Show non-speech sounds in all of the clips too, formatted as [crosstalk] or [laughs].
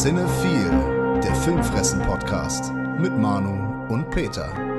Cinephile, der Filmfressen-Podcast mit Manu und Peter.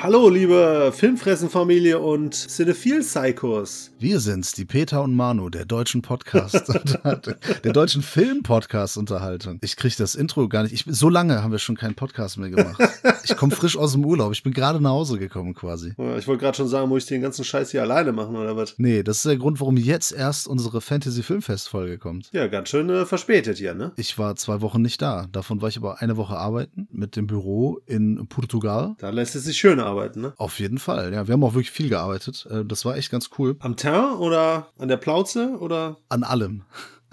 Hallo, liebe Filmfressenfamilie und Cinephile-Psychos. Wir sind's, die Peter und Manu der deutschen Podcast, [laughs] der deutschen Film-Podcast-Unterhaltung. Ich krieg das Intro gar nicht. Ich, so lange haben wir schon keinen Podcast mehr gemacht. Ich komme frisch aus dem Urlaub. Ich bin gerade nach Hause gekommen quasi. Ich wollte gerade schon sagen, muss ich den ganzen Scheiß hier alleine machen oder was? Nee, das ist der Grund, warum jetzt erst unsere Fantasy-Filmfest-Folge kommt. Ja, ganz schön äh, verspätet hier, ne? Ich war zwei Wochen nicht da. Davon war ich aber eine Woche arbeiten mit dem Büro in Portugal. Da lässt es sich schön arbeiten, ne? Auf jeden Fall, ja. Wir haben auch wirklich viel gearbeitet. Äh, Das war echt ganz cool. Am Teint oder an der Plauze oder? An allem.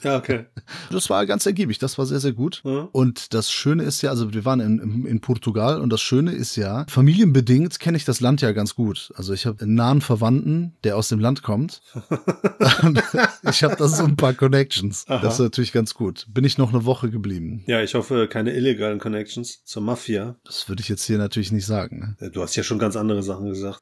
Ja, okay. [laughs] Das war ganz ergiebig, das war sehr, sehr gut. Ja. Und das Schöne ist ja, also wir waren in, in, Portugal und das Schöne ist ja, familienbedingt kenne ich das Land ja ganz gut. Also ich habe einen nahen Verwandten, der aus dem Land kommt. [laughs] [laughs] Ich habe da so ein paar Connections. Aha. Das ist natürlich ganz gut. Bin ich noch eine Woche geblieben. Ja, ich hoffe, keine illegalen Connections zur Mafia. Das würde ich jetzt hier natürlich nicht sagen. Ne? Du hast ja schon ganz andere Sachen gesagt.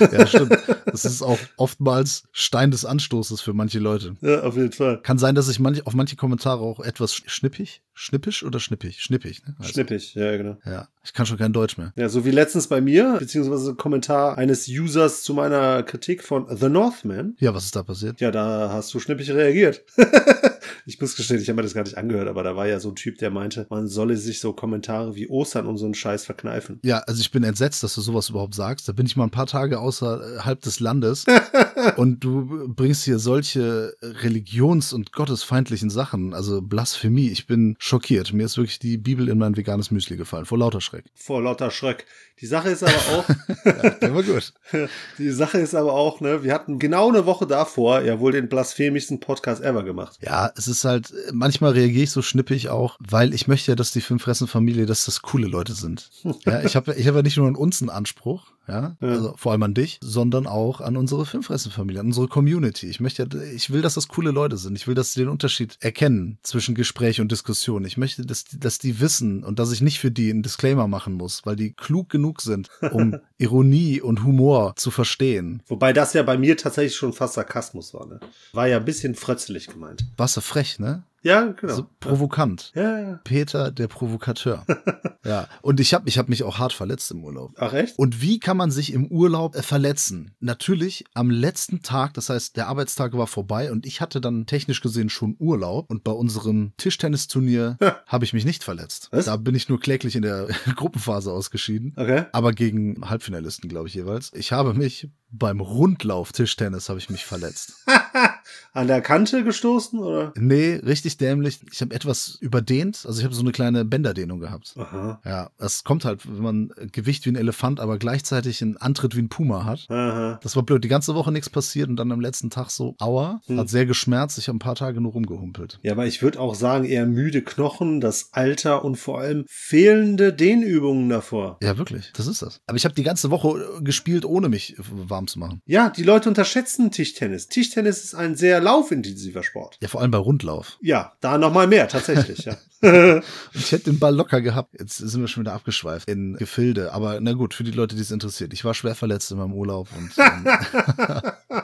Ja, stimmt. Das ist auch oftmals Stein des Anstoßes für manche Leute. Ja, auf jeden Fall. Kann sein, dass ich manch, auf manche Kommentare auch etwas schnippig, schnippisch oder schnippig? Schnippig, ne? Heißt- Schnippig, ja, genau. Ja, ich kann schon kein Deutsch mehr. Ja, so wie letztens bei mir, beziehungsweise Kommentar eines Users zu meiner Kritik von The Northman. Ja, was ist da passiert? Ja, da hast du schnippig reagiert. [laughs] ich muss gestehen, ich habe mir das gar nicht angehört, aber da war ja so ein Typ, der meinte, man solle sich so Kommentare wie Ostern und so einen Scheiß verkneifen. Ja, also ich bin entsetzt, dass du sowas überhaupt sagst. Da bin ich mal ein paar Tage außerhalb des Landes [laughs] und du bringst hier solche religions- und gottesfeindlichen Sachen, also Blasphemie. Ich bin schockiert. Mir ist wirklich die Bibel in mein veganes Müsli gefallen, vor lauter Schreck. Vor lauter Schreck. Die Sache ist aber auch, [laughs] Der war gut. [laughs] die Sache ist aber auch, ne, wir hatten genau eine Woche davor ja wohl den blasphemischsten Podcast ever gemacht. Ja, es ist halt, manchmal reagiere ich so schnippig auch, weil ich möchte ja, dass die Filmfressen-Familie, dass das coole Leute sind. Ja, ich habe ich hab ja nicht nur an uns einen Anspruch, ja, Ja. also vor allem an dich, sondern auch an unsere Filmfressen-Familie, an unsere Community. Ich möchte ja, ich will, dass das coole Leute sind. Ich will, dass sie den Unterschied erkennen zwischen Gespräch und Diskussion. Ich möchte, dass die, dass die wissen und dass ich nicht für die einen Disclaimer machen muss, weil die klug genug sind, um [laughs] Ironie und Humor zu verstehen. Wobei das ja bei mir tatsächlich schon fast Sarkasmus war, ne? War ja ein bisschen frötzelig gemeint. Warst du frech, ne? Ja, genau. So provokant. ja, ja. Peter, der Provokateur. [laughs] ja, und ich habe ich hab mich auch hart verletzt im Urlaub. Ach echt? Und wie kann man sich im Urlaub äh, verletzen? Natürlich am letzten Tag, das heißt, der Arbeitstag war vorbei und ich hatte dann technisch gesehen schon Urlaub. Und bei unserem Tischtennisturnier [laughs] habe ich mich nicht verletzt. Was? Da bin ich nur kläglich in der [laughs] Gruppenphase ausgeschieden. Okay. Aber gegen Halbfinalisten, glaube ich jeweils. Ich habe mich beim Rundlauf Tischtennis habe ich mich verletzt. [laughs] An der Kante gestoßen, oder? Nee, richtig dämlich. Ich habe etwas überdehnt. Also ich habe so eine kleine Bänderdehnung gehabt. Aha. Ja, das kommt halt, wenn man Gewicht wie ein Elefant, aber gleichzeitig einen Antritt wie ein Puma hat. Aha. Das war blöd. Die ganze Woche nichts passiert und dann am letzten Tag so, aua, Hm. hat sehr geschmerzt. Ich habe ein paar Tage nur rumgehumpelt. Ja, aber ich würde auch sagen, eher müde Knochen, das Alter und vor allem fehlende Dehnübungen davor. Ja, wirklich. Das ist das. Aber ich habe die ganze Woche gespielt, ohne mich warm zu machen. Ja, die Leute unterschätzen Tischtennis. Tischtennis ist ein sehr laufintensiver Sport. Ja, vor allem bei Rundlauf. Ja, da noch mal mehr, tatsächlich, ja. [laughs] [laughs] Ich hätte den Ball locker gehabt. Jetzt sind wir schon wieder abgeschweift in Gefilde. Aber na gut, für die Leute, die es interessiert. Ich war schwer verletzt in meinem Urlaub und ähm, [laughs]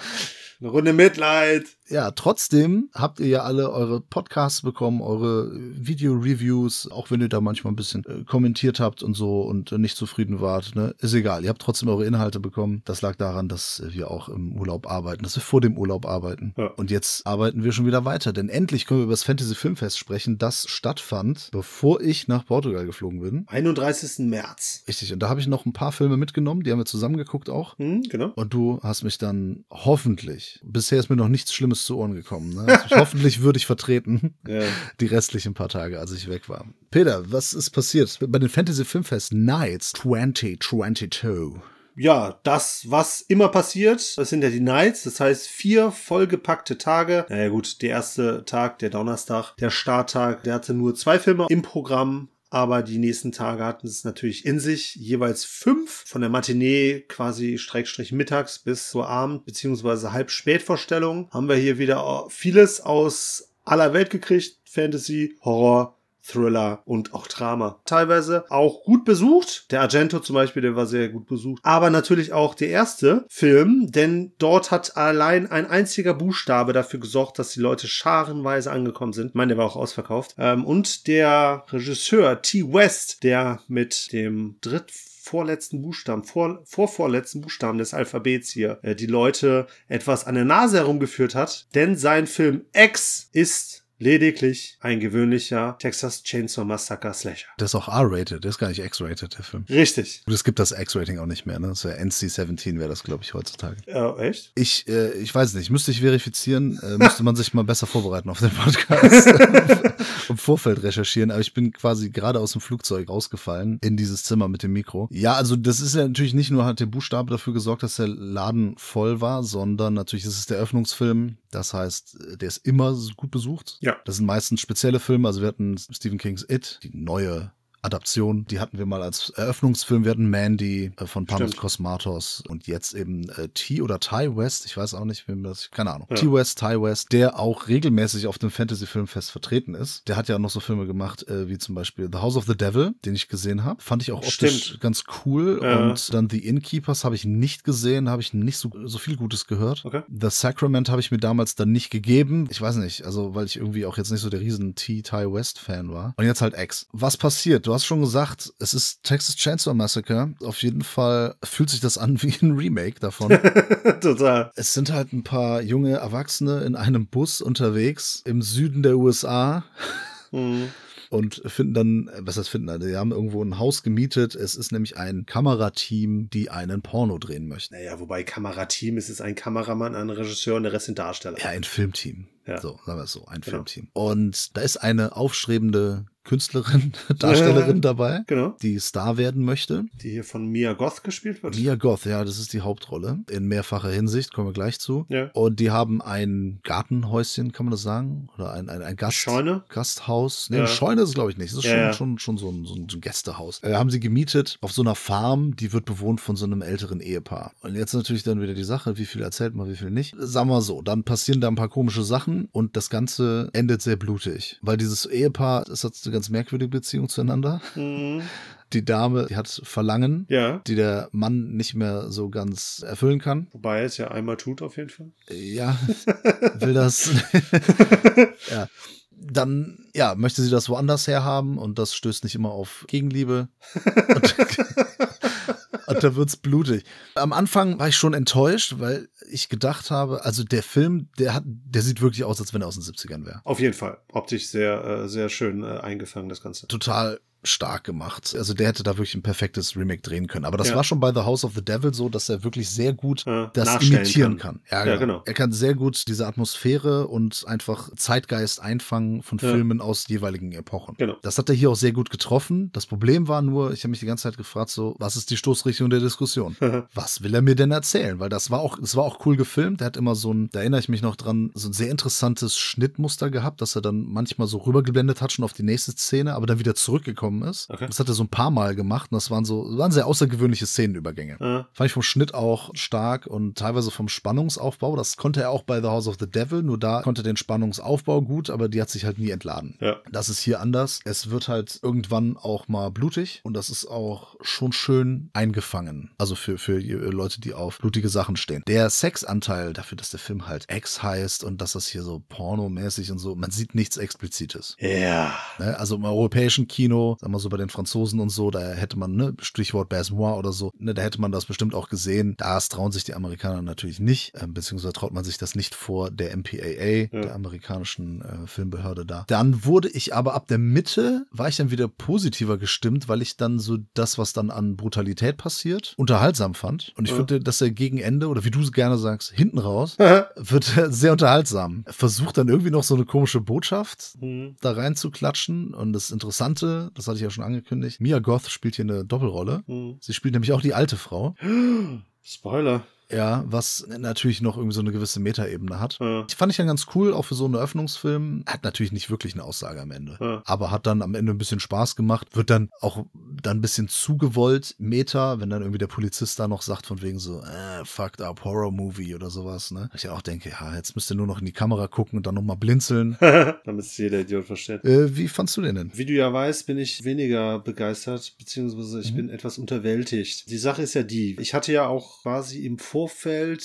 Eine Runde Mitleid. Ja, trotzdem habt ihr ja alle eure Podcasts bekommen, eure Video-Reviews, auch wenn ihr da manchmal ein bisschen äh, kommentiert habt und so und äh, nicht zufrieden wart. Ne? Ist egal, ihr habt trotzdem eure Inhalte bekommen. Das lag daran, dass wir auch im Urlaub arbeiten, dass wir vor dem Urlaub arbeiten. Ja. Und jetzt arbeiten wir schon wieder weiter, denn endlich können wir über das Fantasy Filmfest sprechen, das stattfand, bevor ich nach Portugal geflogen bin. 31. März. Richtig, und da habe ich noch ein paar Filme mitgenommen, die haben wir zusammengeguckt auch. Hm, genau. Und du hast mich dann hoffentlich, bisher ist mir noch nichts Schlimmes zu Ohren gekommen, ne? also [laughs] hoffentlich würde ich vertreten Ja. die restlichen paar Tage, als ich weg war. Peter, was ist passiert bei den Fantasy Filmfest Nights 2022? Ja, das, was immer passiert, das sind ja die Nights, das heißt vier vollgepackte Tage. Naja gut, der erste Tag, der Donnerstag, der Starttag, der hatte nur zwei Filme im Programm. Aber die nächsten Tage hatten es natürlich in sich. Jeweils fünf von der Matinee quasi Streckstrich mittags bis zur Abend- beziehungsweise Halbspätvorstellung haben wir hier wieder vieles aus aller Welt gekriegt. Fantasy, Horror, Thriller und auch Drama. Teilweise auch gut besucht. Der Argento zum Beispiel, der war sehr gut besucht. Aber natürlich auch der erste Film, denn dort hat allein ein einziger Buchstabe dafür gesorgt, dass die Leute scharenweise angekommen sind. Ich meine, der war auch ausverkauft. Ähm, und der Regisseur T. West, der mit dem dritt vorletzten Buchstaben, vor, vorvorletzten Buchstaben des Alphabets hier, äh, die Leute etwas an der Nase herumgeführt hat. Denn sein Film X ist lediglich ein gewöhnlicher Texas Chainsaw Massacre Slasher. Der ist auch R-rated, der ist gar nicht X-rated, der Film. Richtig. Und es gibt das X-Rating auch nicht mehr, ne? Das wäre NC-17 wäre das, glaube ich, heutzutage. Ja, echt? Ich, äh, ich weiß nicht, müsste ich verifizieren, äh, müsste man sich mal besser vorbereiten auf den Podcast. [laughs] Im Vorfeld recherchieren, aber ich bin quasi gerade aus dem Flugzeug rausgefallen in dieses Zimmer mit dem Mikro. Ja, also das ist ja natürlich nicht nur hat der Buchstabe dafür gesorgt, dass der Laden voll war, sondern natürlich ist es der Öffnungsfilm. Das heißt, der ist immer gut besucht. Ja. Das sind meistens spezielle Filme. Also wir hatten Stephen Kings It, die neue Adaption, die hatten wir mal als Eröffnungsfilm. Wir hatten Mandy äh, von Panos. Cosmatos und jetzt eben äh, T oder Ty West, ich weiß auch nicht, wem das, keine Ahnung. Ja. T West, Ty West, der auch regelmäßig auf dem Fantasy Filmfest vertreten ist. Der hat ja auch noch so Filme gemacht, äh, wie zum Beispiel The House of the Devil, den ich gesehen habe. Fand ich auch optisch Stimmt. ganz cool. Ja. Und dann The Innkeepers habe ich nicht gesehen, habe ich nicht so, so viel Gutes gehört. Okay. The Sacrament habe ich mir damals dann nicht gegeben. Ich weiß nicht, also weil ich irgendwie auch jetzt nicht so der riesen T. Ty West Fan war. Und jetzt halt X. Was passiert? Du hast schon gesagt, es ist Texas Chainsaw Massacre. Auf jeden Fall fühlt sich das an wie ein Remake davon. [laughs] Total. es sind halt ein paar junge Erwachsene in einem Bus unterwegs im Süden der USA Mhm. und finden dann, was das finden, also die haben irgendwo ein Haus gemietet. Es ist nämlich ein Kamerateam, die einen Porno drehen möchten. Naja, wobei Kamerateam ist es ein Kameramann, ein Regisseur und der Rest sind Darsteller. Ja, ein Filmteam. Ja. So, sagen wir es so, ein Genau. Filmteam. Und da ist eine aufstrebende Künstlerin, [laughs] Darstellerin dabei, Genau. die Star werden möchte. Die hier von Mia Goth gespielt wird. Mia Goth, ja, das ist die Hauptrolle. In mehrfacher Hinsicht, kommen wir gleich zu. Ja. Und die haben ein Gartenhäuschen, kann man das sagen? Oder ein, ein, ein Gast, Scheune? Gasthaus. Nee, Ja. Scheune ist es, glaube ich, nicht. Das ist Ja, schon, ja. schon, schon so ein, so ein, Gästehaus. Äh, haben sie gemietet auf so einer Farm, die wird bewohnt von so einem älteren Ehepaar. Und jetzt natürlich dann wieder die Sache, wie viel erzählt man, wie viel nicht. Sagen wir so, dann passieren da ein paar komische Sachen und das Ganze endet sehr blutig. Weil dieses Ehepaar, das hat ganz merkwürdige Beziehung zueinander. Mhm. Die Dame, die hat Verlangen, Ja. die der Mann nicht mehr so ganz erfüllen kann. Wobei er es ja einmal tut, auf jeden Fall. Ja, will das. [laughs] ja. Dann, ja, möchte sie das woanders herhaben und das stößt nicht immer auf Gegenliebe. Und, [laughs] und da wird's blutig. Am Anfang war ich schon enttäuscht, weil ich gedacht habe, also der Film, der hat, der sieht wirklich aus, als wenn er aus den 70ern wäre. Auf jeden Fall. Optisch sehr, äh, sehr schön äh, eingefangen, das Ganze. Total stark gemacht. Also der hätte da wirklich ein perfektes Remake drehen können. Aber das Ja. war schon bei The House of the Devil so, dass er wirklich sehr gut Ja, das imitieren kann. kann. Ja, genau. Er kann sehr gut diese Atmosphäre und einfach Zeitgeist einfangen von Ja. Filmen aus jeweiligen Epochen. Genau. Das hat er hier auch sehr gut getroffen. Das Problem war nur, ich habe mich die ganze Zeit gefragt, so, was ist die Stoßrichtung der Diskussion? [laughs] was will er mir denn erzählen? Weil das war auch, das war auch cool gefilmt. Er hat immer so ein, da erinnere ich mich noch dran, so ein sehr interessantes Schnittmuster gehabt, dass er dann manchmal so rübergeblendet hat, schon auf die nächste Szene, aber dann wieder zurückgekommen ist. Okay. Das hat er so ein paar Mal gemacht und das waren so, waren sehr außergewöhnliche Szenenübergänge. Ja. Fand ich vom Schnitt auch stark und teilweise vom Spannungsaufbau. Das konnte er auch bei The House of the Devil, nur da konnte er den Spannungsaufbau gut, aber die hat sich halt nie entladen. Ja. Das ist hier anders. Es wird halt irgendwann auch mal blutig und das ist auch schon schön eingefangen. Also für, für Leute, die auf blutige Sachen stehen. Der Sexanteil dafür, dass der Film halt Ex heißt und dass das hier so pornomäßig und so, man sieht nichts Explizites. Ja. Ne? Also im europäischen Kino, sagen wir so bei den Franzosen und so, da hätte man, ne, Stichwort Basse-Moi oder so, ne, da hätte man das bestimmt auch gesehen. Das trauen sich die Amerikaner natürlich nicht, ähm, beziehungsweise traut man sich das nicht vor der MPAA, Ja. der amerikanischen äh, Filmbehörde da. Dann wurde ich aber ab der Mitte, war ich dann wieder positiver gestimmt, weil ich dann so das, was dann an Brutalität passiert, unterhaltsam fand. Und ich Ja. finde, dass er gegen Ende, oder wie du es gerne sagst, hinten raus, [laughs] wird sehr unterhaltsam. Er Versucht dann irgendwie noch so eine komische Botschaft Mhm. da rein zu klatschen. Und das Interessante, das hatte ich ja schon angekündigt, Mia Goth spielt hier eine Doppelrolle. Mhm. Sie spielt nämlich auch die alte Frau. Spoiler. Ja, was natürlich noch irgendwie so eine gewisse Metaebene hat. Ja. Die fand ich dann ganz cool, auch für so einen Eröffnungsfilm. Hat natürlich nicht wirklich eine Aussage am Ende. Ja. Aber hat dann am Ende ein bisschen Spaß gemacht. Wird dann auch dann ein bisschen zugewollt Meta, wenn dann irgendwie der Polizist da noch sagt von wegen so, äh, fucked up Horror Movie oder sowas, ne? Ich auch denke, ja, jetzt müsst ihr nur noch in die Kamera gucken und dann nochmal blinzeln. [laughs] Damit es jeder Idiot versteht. Äh, wie fandst du den denn? Wie du ja weißt, bin ich weniger begeistert, beziehungsweise ich mhm. bin etwas unterwältigt. Die Sache ist ja die, ich hatte ja auch quasi im Vorfeld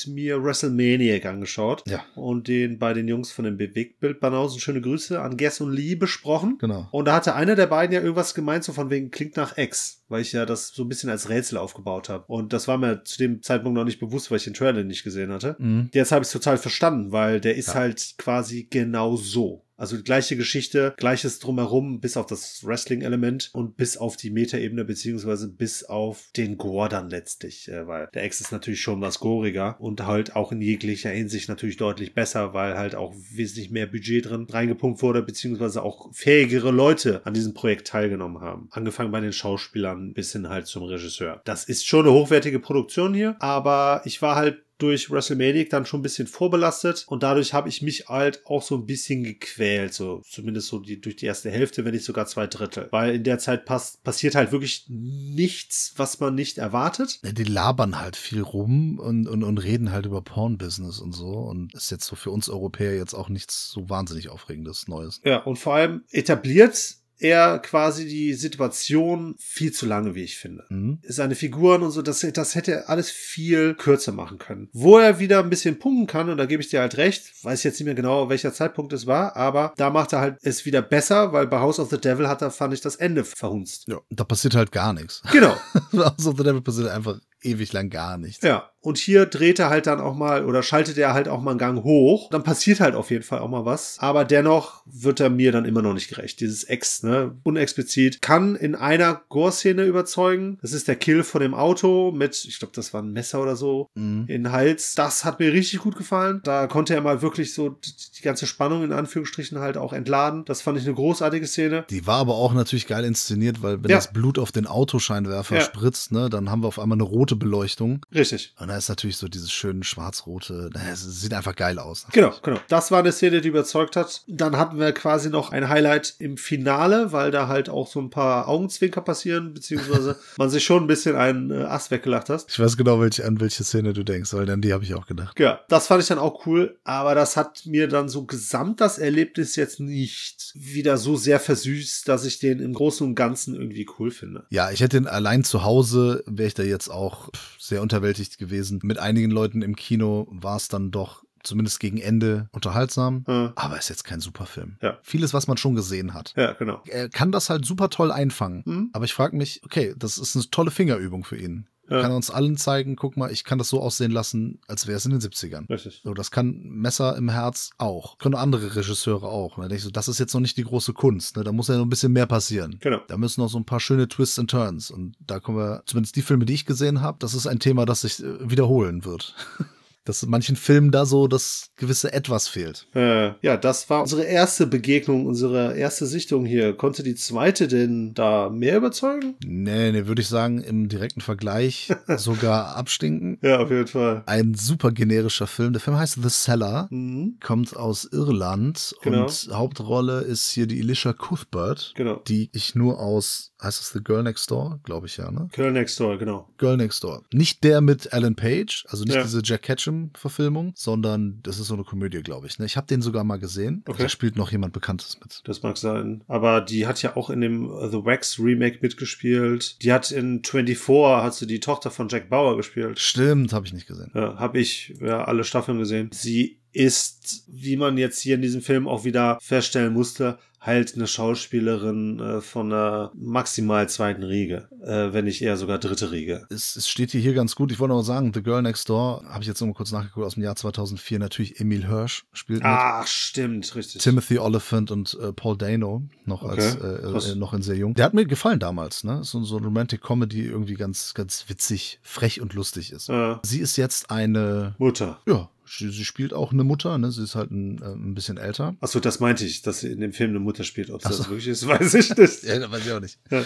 mir WrestleManiac angeschaut ja. und den bei den Jungs von den Bewegtbildbanausen schöne Grüße an Guess und Lee besprochen. Genau. Und da hatte einer der beiden ja irgendwas gemeint, so von wegen klingt nach Ex, weil ich ja das so ein bisschen als Rätsel aufgebaut habe. Und das war mir zu dem Zeitpunkt noch nicht bewusst, weil ich den Trailer nicht gesehen hatte. Mhm. Jetzt habe ich es total verstanden, weil der ist ja. halt quasi genau so. Also die gleiche Geschichte, gleiches drumherum, bis auf das Wrestling-Element und bis auf die Metaebene, beziehungsweise bis auf den Gore dann letztlich, äh, weil der Ex ist natürlich schon was goriger und halt auch in jeglicher Hinsicht natürlich deutlich besser, weil halt auch wesentlich mehr Budget drin reingepumpt wurde, beziehungsweise auch fähigere Leute an diesem Projekt teilgenommen haben. Angefangen bei den Schauspielern bis hin halt zum Regisseur. Das ist schon eine hochwertige Produktion hier, aber ich war halt durch WrestleMania dann schon ein bisschen vorbelastet und dadurch habe ich mich halt auch so ein bisschen gequält, so zumindest so die, durch die erste Hälfte, wenn nicht sogar zwei Drittel, weil in der Zeit pass passiert halt wirklich nichts, was man nicht erwartet. Ja, die labern halt viel rum und, und, und reden halt über Porn-Business und so und ist jetzt so für uns Europäer jetzt auch nichts so wahnsinnig Aufregendes Neues. Ja, und vor allem etabliert er quasi die Situation viel zu lange, wie ich finde. Mhm. Seine Figuren und so, das, das hätte er alles viel kürzer machen können. Wo er wieder ein bisschen punkten kann, und da gebe ich dir halt recht, weiß jetzt nicht mehr genau, welcher Zeitpunkt es war, aber da macht er halt es wieder besser, weil bei House of the Devil hat er, fand ich, das Ende verhunzt. Ja, da passiert halt gar nichts. Genau. [laughs] House of the Devil passiert einfach ewig lang gar nichts. Ja, und hier dreht er halt dann auch mal oder schaltet er halt auch mal einen Gang hoch. Dann passiert halt auf jeden Fall auch mal was. Aber dennoch wird er mir dann immer noch nicht gerecht. Dieses Ex, ne, unexplizit, kann in einer Gore-Szene überzeugen. Das ist der Kill von dem Auto mit, ich glaube, das war ein Messer oder so, mhm. in den Hals. Das hat mir richtig gut gefallen. Da konnte er mal wirklich so die ganze Spannung in Anführungsstrichen halt auch entladen. Das fand ich eine großartige Szene. Die war aber auch natürlich geil inszeniert, weil wenn ja. das Blut auf den Autoscheinwerfer ja. spritzt, ne, dann haben wir auf einmal eine rote Beleuchtung. Richtig. Und da ist natürlich so dieses schöne schwarz-rote, es sieht einfach geil aus. Natürlich. Genau, genau. Das war eine Szene, die überzeugt hat. Dann hatten wir quasi noch ein Highlight im Finale, weil da halt auch so ein paar Augenzwinker passieren, beziehungsweise [laughs] man sich schon ein bisschen einen äh, Ass weggelacht hast. Ich weiß genau, welche, an welche Szene du denkst, weil dann die habe ich auch gedacht. Ja, das fand ich dann auch cool, aber das hat mir dann so gesamt das Erlebnis jetzt nicht wieder so sehr versüßt, dass ich den im Großen und Ganzen irgendwie cool finde. Ja, ich hätte ihn allein zu Hause, wäre ich da jetzt auch sehr unterwältigt gewesen. Mit einigen Leuten im Kino war es dann doch zumindest gegen Ende unterhaltsam, ja. aber ist jetzt kein super Film. Ja. Vieles, was man schon gesehen hat. Ja, genau. Er kann das halt super toll einfangen, mhm. aber ich frage mich, okay, das ist eine tolle Fingerübung für ihn. Ja. Kann uns allen zeigen, guck mal, ich kann das so aussehen lassen, als wäre es in den 70ern. Richtig. So, das kann Messer im Herz auch. Können andere Regisseure auch. Ich so, das ist jetzt noch nicht die große Kunst. Ne? Da muss ja noch ein bisschen mehr passieren. Genau. Da müssen noch so ein paar schöne Twists and Turns. Und da kommen wir, zumindest die Filme, die ich gesehen habe, das ist ein Thema, das sich äh, wiederholen wird. [laughs] dass manchen Filmen da so das gewisse Etwas fehlt. Äh, ja, das war unsere erste Begegnung, unsere erste Sichtung hier. Konnte die zweite denn da mehr überzeugen? Nee, nee, würde ich sagen, im direkten Vergleich [laughs] sogar abstinken. Ja, auf jeden Fall. Ein super generischer Film. Der Film heißt The Cellar, mhm. kommt aus Irland genau. und Hauptrolle ist hier die Elisha Cuthbert, genau. die ich nur aus, heißt das The Girl Next Door? Glaube ich ja, ne? Girl Next Door, genau. Girl Next Door. Nicht der mit Alan Page, also nicht ja. diese Jack Ketchum Verfilmung, sondern das ist so eine Komödie, glaube ich. Ne? Ich habe den sogar mal gesehen. Okay. Da spielt noch jemand Bekanntes mit. Das mag sein. Aber die hat ja auch in dem äh, The Wax Remake mitgespielt. Die hat in 24 hat sie die Tochter von Jack Bauer gespielt. Stimmt, habe ich nicht gesehen. Ja, habe ich ja alle Staffeln gesehen. Sie ist, wie man jetzt hier in diesem Film auch wieder feststellen musste, halt eine Schauspielerin äh, von einer maximal zweiten Riege, äh, wenn nicht eher sogar dritte Riege. Es, es steht hier, hier ganz gut. Ich wollte noch sagen, The Girl Next Door, habe ich jetzt noch mal kurz nachgeguckt, aus dem Jahr 2004, natürlich Emil Hirsch spielt. Ach, stimmt, richtig. Timothy Oliphant und äh, Paul Dano, noch okay, als äh, äh, noch in sehr jung. Der hat mir gefallen damals, ne? So, so eine Romantic Comedy irgendwie ganz, ganz witzig, frech und lustig ist. Sie ist jetzt eine Mutter. Ja, Sie, sie spielt auch eine Mutter, ne? Sie ist halt ein, äh, ein bisschen älter. Achso, das meinte ich, dass sie in dem Film eine Mutter spielt. Ob so. das wirklich ist, [laughs] weiß ich nicht. ja, weiß ich auch nicht. Ja.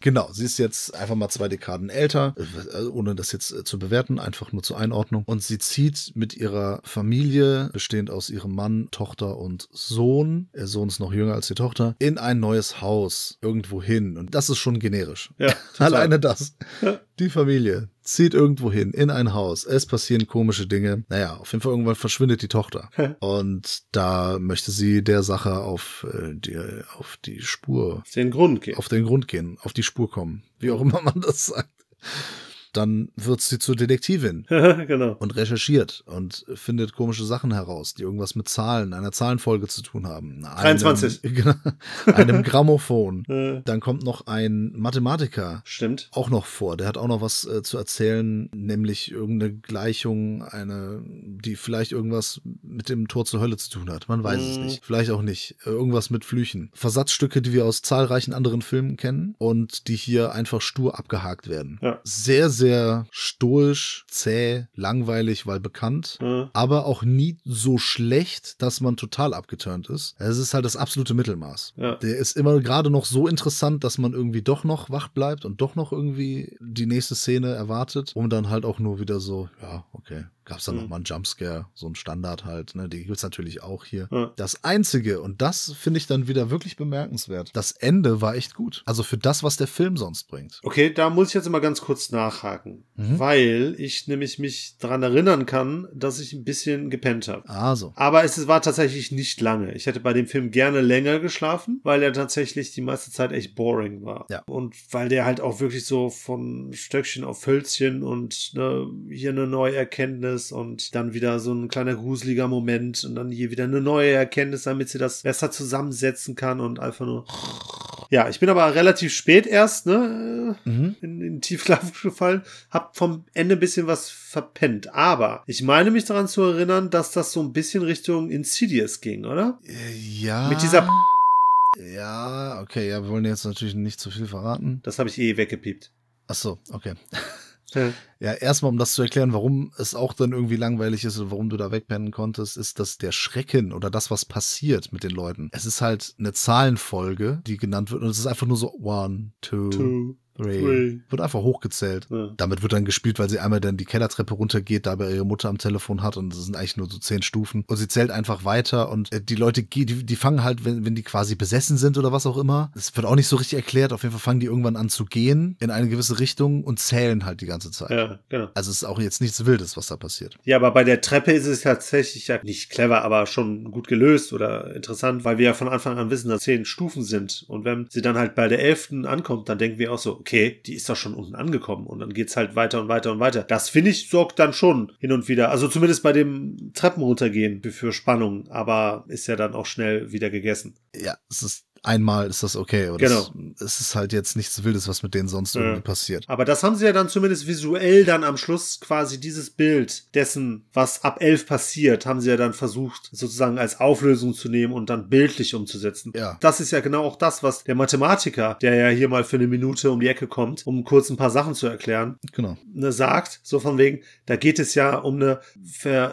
Genau, sie ist jetzt einfach mal zwei Dekaden älter, äh, ohne das jetzt äh, zu bewerten, einfach nur zur Einordnung. Und sie zieht mit ihrer Familie, bestehend aus ihrem Mann, Tochter und Sohn, der Sohn ist noch jünger als die Tochter, in ein neues Haus irgendwo hin. Und das ist schon generisch. Ja. [laughs] Alleine das. Die Familie zieht irgendwo hin, in ein Haus. Es passieren komische Dinge. Naja, auf jeden Fall irgendwann verschwindet die Tochter. [laughs] Und da möchte sie der Sache auf, äh, die, auf die Spur, Auf den Grund geht. auf den Grund gehen, auf die Spur kommen. Wie auch immer man das sagt. Dann wird sie zur Detektivin [laughs] genau. und recherchiert und findet komische Sachen heraus, die irgendwas mit Zahlen, einer Zahlenfolge zu tun haben. 23. Einem, [laughs] genau, einem [laughs] Grammophon. Dann kommt noch ein Mathematiker stimmt. auch noch vor. Der hat auch noch was äh, zu erzählen, nämlich irgendeine Gleichung, eine, die vielleicht irgendwas mit dem Tor zur Hölle zu tun hat. Man weiß es Mhm. nicht. Vielleicht auch nicht. Äh, irgendwas mit Flüchen. Versatzstücke, die wir aus zahlreichen anderen Filmen kennen und die hier einfach stur abgehakt werden. Ja. Sehr, sehr stoisch, zäh, langweilig, weil bekannt. Äh, Aber auch nie so schlecht, dass man total abgeturnt ist. Es ist halt das absolute Mittelmaß. Ja. Der ist immer gerade noch so interessant, dass man irgendwie doch noch wach bleibt und doch noch irgendwie die nächste Szene erwartet, um dann halt auch nur wieder so, ja, okay. Gab es dann Mhm. noch mal einen Jumpscare, so ein Standard halt, ne? Die gibt's natürlich auch hier. Ja. Das Einzige, und das finde ich dann wieder wirklich bemerkenswert, das Ende war echt gut. Also für das, was der Film sonst bringt. Okay, da muss ich jetzt mal ganz kurz nachhaken, Mhm. weil ich nämlich mich daran erinnern kann, dass ich ein bisschen gepennt habe. Also. Aber es war tatsächlich nicht lange. Ich hätte bei dem Film gerne länger geschlafen, weil er tatsächlich die meiste Zeit echt boring war. Ja. Und weil der halt auch wirklich so von Stöckchen auf Hölzchen und ne, hier eine neue Erkenntnis und dann wieder so ein kleiner gruseliger Moment und dann hier wieder eine neue Erkenntnis, damit sie das besser zusammensetzen kann und einfach nur. [laughs] Ja, ich bin aber relativ spät erst, ne? Mhm. in, in Tiefschlaf [laughs] gefallen, hab vom Ende ein bisschen was verpennt. Aber ich meine mich daran zu erinnern, dass das so ein bisschen Richtung Insidious ging, oder? Äh, Ja. Mit dieser- Ja, okay, ja, wir wollen jetzt natürlich nicht zu viel verraten. Das habe ich eh weggepiept. Ach so, okay. Ja. Ja, erstmal, um das zu erklären, warum es auch dann irgendwie langweilig ist und warum du da wegpennen konntest, ist, dass der Schrecken oder das, was passiert mit den Leuten, es ist halt eine Zahlenfolge, die genannt wird und es ist einfach nur so one, two, Two, three. three. Wird einfach hochgezählt. Ja. Damit wird dann gespielt, weil sie einmal dann die Kellertreppe runtergeht, dabei ihre Mutter am Telefon hat und das sind eigentlich nur so zehn Stufen. Und sie zählt einfach weiter und äh, die Leute, die, die fangen halt, wenn, wenn die quasi besessen sind oder was auch immer, das wird auch nicht so richtig erklärt, auf jeden Fall fangen die irgendwann an zu gehen in eine gewisse Richtung und zählen halt die ganze Zeit. ja, genau. Also es ist auch jetzt nichts Wildes, was da passiert. Ja, aber bei der Treppe ist es tatsächlich ja nicht clever, aber schon gut gelöst oder interessant, weil wir ja von Anfang an wissen, dass zehn Stufen sind. Und wenn sie dann halt bei der elften ankommt, dann denken wir auch so, okay, die ist doch schon unten angekommen. Und dann geht's halt weiter und weiter und weiter. Das finde ich sorgt dann schon hin und wieder, also zumindest bei dem Treppen runtergehen für- Spannung, aber ist ja dann auch schnell wieder gegessen. Ja, es ist einmal ist das okay. Aber Genau. Es ist halt jetzt nichts Wildes, was mit denen sonst Ja. irgendwie passiert. Aber das haben sie ja dann zumindest visuell dann am Schluss quasi dieses Bild dessen, was ab elf passiert, haben sie ja dann versucht, sozusagen als Auflösung zu nehmen und dann bildlich umzusetzen. Ja. Das ist ja genau auch das, was der Mathematiker, der ja hier mal für eine Minute um die Ecke kommt, um kurz ein paar Sachen zu erklären, Genau. ne, sagt, so von wegen, da geht es ja um eine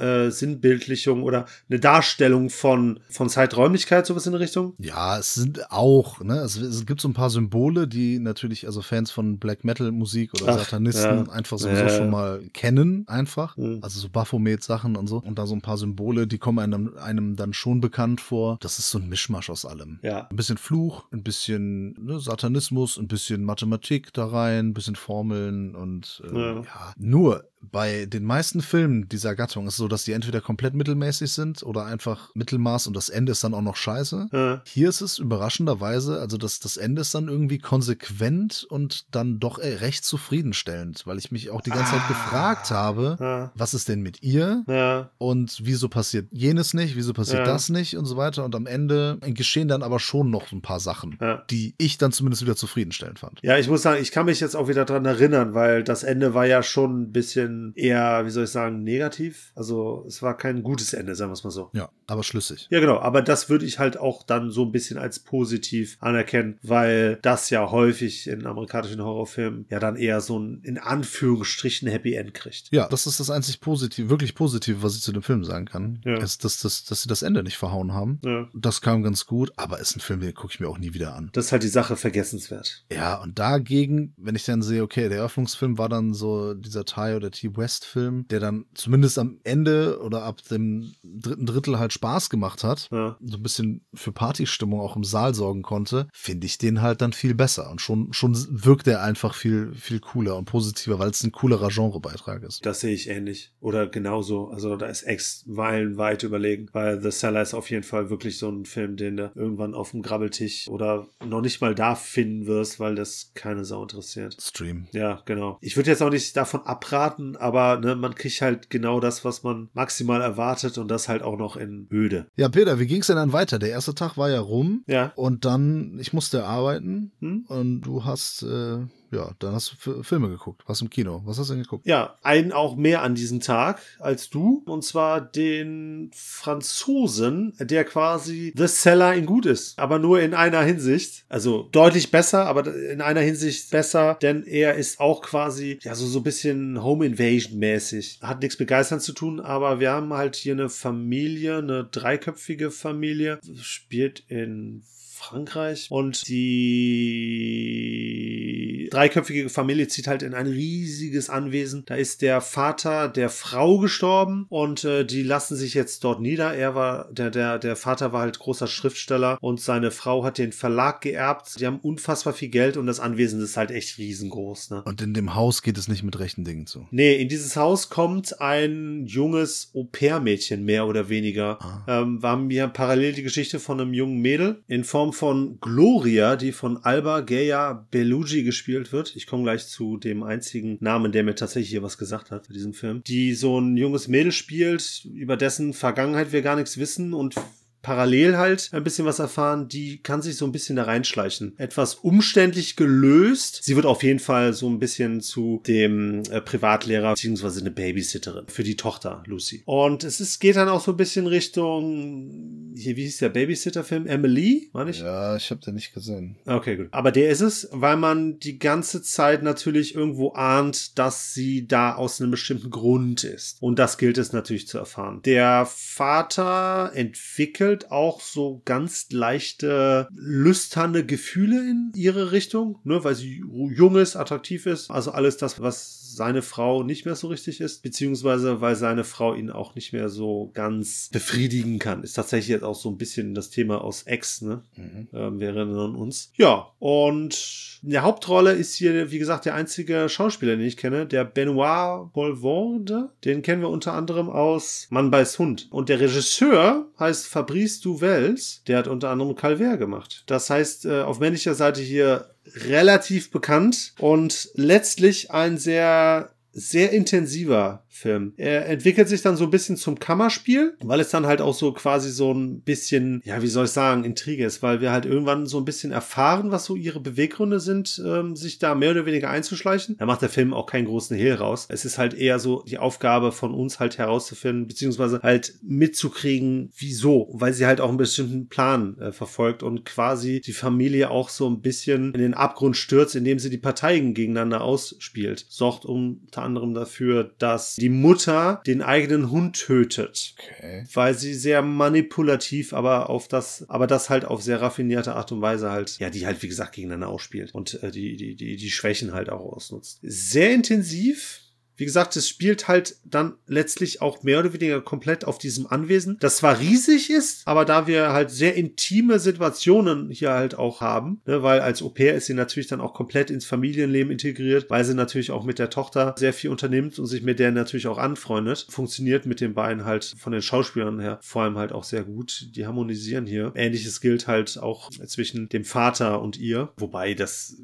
Versinnbildlichung oder eine Darstellung von, von Zeiträumlichkeit, sowas in der Richtung. Ja, es sind auch, ne, es, es gibt so ein paar Symbole, die natürlich, also Fans von Black Metal Musik oder Ach, Satanisten ja. einfach sowieso Ja. schon mal kennen, einfach. Mhm. Also so Baphomet-Sachen und so. Und da so ein paar Symbole, die kommen einem, einem dann schon bekannt vor. Das ist so ein Mischmasch aus allem. Ja. Ein bisschen Fluch, ein bisschen ne, Satanismus, ein bisschen Mathematik da rein, ein bisschen Formeln und äh, Ja. ja. Nur bei den meisten Filmen dieser Gattung ist es so, dass die entweder komplett mittelmäßig sind oder einfach Mittelmaß und das Ende ist dann auch noch scheiße. Ja. Hier ist es überraschenderweise, also das, das Ende ist dann irgendwie konsequent und dann doch äh, recht zufriedenstellend, weil ich mich auch die ganze Zeit Ah. gefragt habe, Ja. was ist denn mit ihr? Ja. Und wieso passiert jenes nicht, wieso passiert das nicht und so weiter. Und am Ende geschehen dann aber schon noch ein paar Sachen, die ich dann zumindest wieder zufriedenstellend fand. Ja, ich muss sagen, ich kann mich jetzt auch wieder dran erinnern, weil das Ende war ja schon ein bisschen bisschen eher, wie soll ich sagen, negativ. Also es war kein gutes Ende, sagen wir es mal so. Ja, aber schlüssig. Ja, genau. Aber das würde ich halt auch dann so ein bisschen als positiv anerkennen, weil das ja häufig in amerikanischen Horrorfilmen ja dann eher so ein in Anführungsstrichen Happy End kriegt. Ja, das ist das einzig positiv, wirklich positive, was ich zu dem Film sagen kann. Ja. Ist, dass, dass, dass sie das Ende nicht verhauen haben. Ja. Das kam ganz gut, aber ist ein Film, den gucke ich mir auch nie wieder an. Das ist halt die Sache vergessenswert. Ja, und dagegen, wenn ich dann sehe, okay, der Eröffnungsfilm war dann so dieser Ty oder T West Film, der dann zumindest am Ende oder ab dem dritten Drittel halt Spaß gemacht hat, Ja. so ein bisschen für Partystimmung auch im Saal sorgen konnte, finde ich den halt dann viel besser und schon schon wirkt er einfach viel viel cooler und positiver, weil es ein coolerer Genrebeitrag ist. Das sehe ich ähnlich. Oder genauso. Also da ist Ex meilenweit überlegen. Weil The Cellar ist auf jeden Fall wirklich so ein Film, den du irgendwann auf dem Grabbeltisch oder noch nicht mal da finden wirst, weil das keine Sau interessiert. Stream. Ja, genau. Ich würde jetzt auch nicht davon abraten, aber ne, man kriegt halt genau das, was man maximal erwartet und das halt auch noch in öde. Ja, Peter, wie ging's denn dann weiter? Der erste Tag war ja rum Ja. und dann ich musste arbeiten Hm? und du hast äh, ja, dann hast du Filme geguckt. Was im Kino? Was hast du denn geguckt? Ja, einen auch mehr an diesem Tag als du. Und zwar den Franzosen, der quasi The Seller in gut ist. Aber nur in einer Hinsicht. Also deutlich besser, aber in einer Hinsicht besser, denn er ist auch quasi, ja, so, so ein bisschen Home Invasion mäßig. Hat nichts mit Geistern zu tun, aber wir haben halt hier eine Familie, eine dreiköpfige Familie, spielt in Frankreich und die dreiköpfige Familie zieht halt in ein riesiges Anwesen. Da ist der Vater der Frau gestorben und äh, die lassen sich jetzt dort nieder. Er war, der, der, der Vater war halt großer Schriftsteller und seine Frau hat den Verlag geerbt. Die haben unfassbar viel Geld und das Anwesen ist halt echt riesengroß. Ne? Und in dem Haus geht es nicht mit rechten Dingen zu. Nee, in dieses Haus kommt ein junges Au-pair-Mädchen, mehr oder weniger. Ah. Ähm, wir haben hier parallel die Geschichte von einem jungen Mädel in Form von Gloria, die von Alba Gaya Bellugi gespielt wird. Ich komme gleich zu dem einzigen Namen, der mir tatsächlich hier was gesagt hat bei diesem Film. Die so ein junges Mädel spielt, über dessen Vergangenheit wir gar nichts wissen und parallel halt ein bisschen was erfahren, die kann sich so ein bisschen da reinschleichen. Etwas umständlich gelöst. Sie wird auf jeden Fall so ein bisschen zu dem äh, Privatlehrer beziehungsweise eine Babysitterin für die Tochter Lucy. Und es ist, geht dann auch so ein bisschen Richtung, hier, wie hieß der Babysitter-Film? Emily, war nicht? Ja, ich habe den nicht gesehen. Okay, gut. Aber der ist es, weil man die ganze Zeit natürlich irgendwo ahnt, dass sie da aus einem bestimmten Grund ist. Und das gilt es natürlich zu erfahren. Der Vater entwickelt auch so ganz leichte, lüsterne Gefühle in ihre Richtung, ne, weil sie jung ist, attraktiv ist. Also alles das, was seine Frau nicht mehr so richtig ist, beziehungsweise weil seine Frau ihn auch nicht mehr so ganz befriedigen kann. Ist tatsächlich jetzt auch so ein bisschen das Thema aus Ex, ne? Mhm. Ähm, wir erinnern uns. Ja, und in der Hauptrolle ist hier, wie gesagt, der einzige Schauspieler, den ich kenne, der Benoit Bolvorde. Den kennen wir unter anderem aus Mann beißt Hund. Und der Regisseur heißt Fabrice Duvels. Der hat unter anderem Calvaire gemacht. Das heißt, äh, auf männlicher Seite hier relativ bekannt und letztlich ein sehr sehr intensiver Film. Er entwickelt sich dann so ein bisschen zum Kammerspiel, weil es dann halt auch so quasi so ein bisschen, ja, wie soll ich sagen, Intrige ist, weil wir halt irgendwann so ein bisschen erfahren, was so ihre Beweggründe sind, ähm, sich da mehr oder weniger einzuschleichen. Da macht der Film auch keinen großen Hehl raus. Es ist halt eher so die Aufgabe von uns halt herauszufinden, beziehungsweise halt mitzukriegen, wieso, weil sie halt auch einen bestimmten Plan äh, verfolgt und quasi die Familie auch so ein bisschen in den Abgrund stürzt, indem sie die Parteien gegeneinander ausspielt. Sorgt unter anderem dafür, dass die Mutter den eigenen Hund tötet Okay. weil sie sehr manipulativ, aber auf das, aber das halt auf sehr raffinierte Art und Weise halt, ja, die halt wie gesagt gegeneinander ausspielt und äh, die, die, die, die Schwächen halt auch ausnutzt. Sehr intensiv. Wie gesagt, es spielt halt dann letztlich auch mehr oder weniger komplett auf diesem Anwesen, das zwar riesig ist, aber da wir halt sehr intime Situationen hier halt auch haben, ne, weil als Au-pair ist sie natürlich dann auch komplett ins Familienleben integriert, weil sie natürlich auch mit der Tochter sehr viel unternimmt und sich mit der natürlich auch anfreundet. Funktioniert mit den beiden halt von den Schauspielern her vor allem halt auch sehr gut. Die harmonisieren hier. Ähnliches gilt halt auch zwischen dem Vater und ihr, wobei das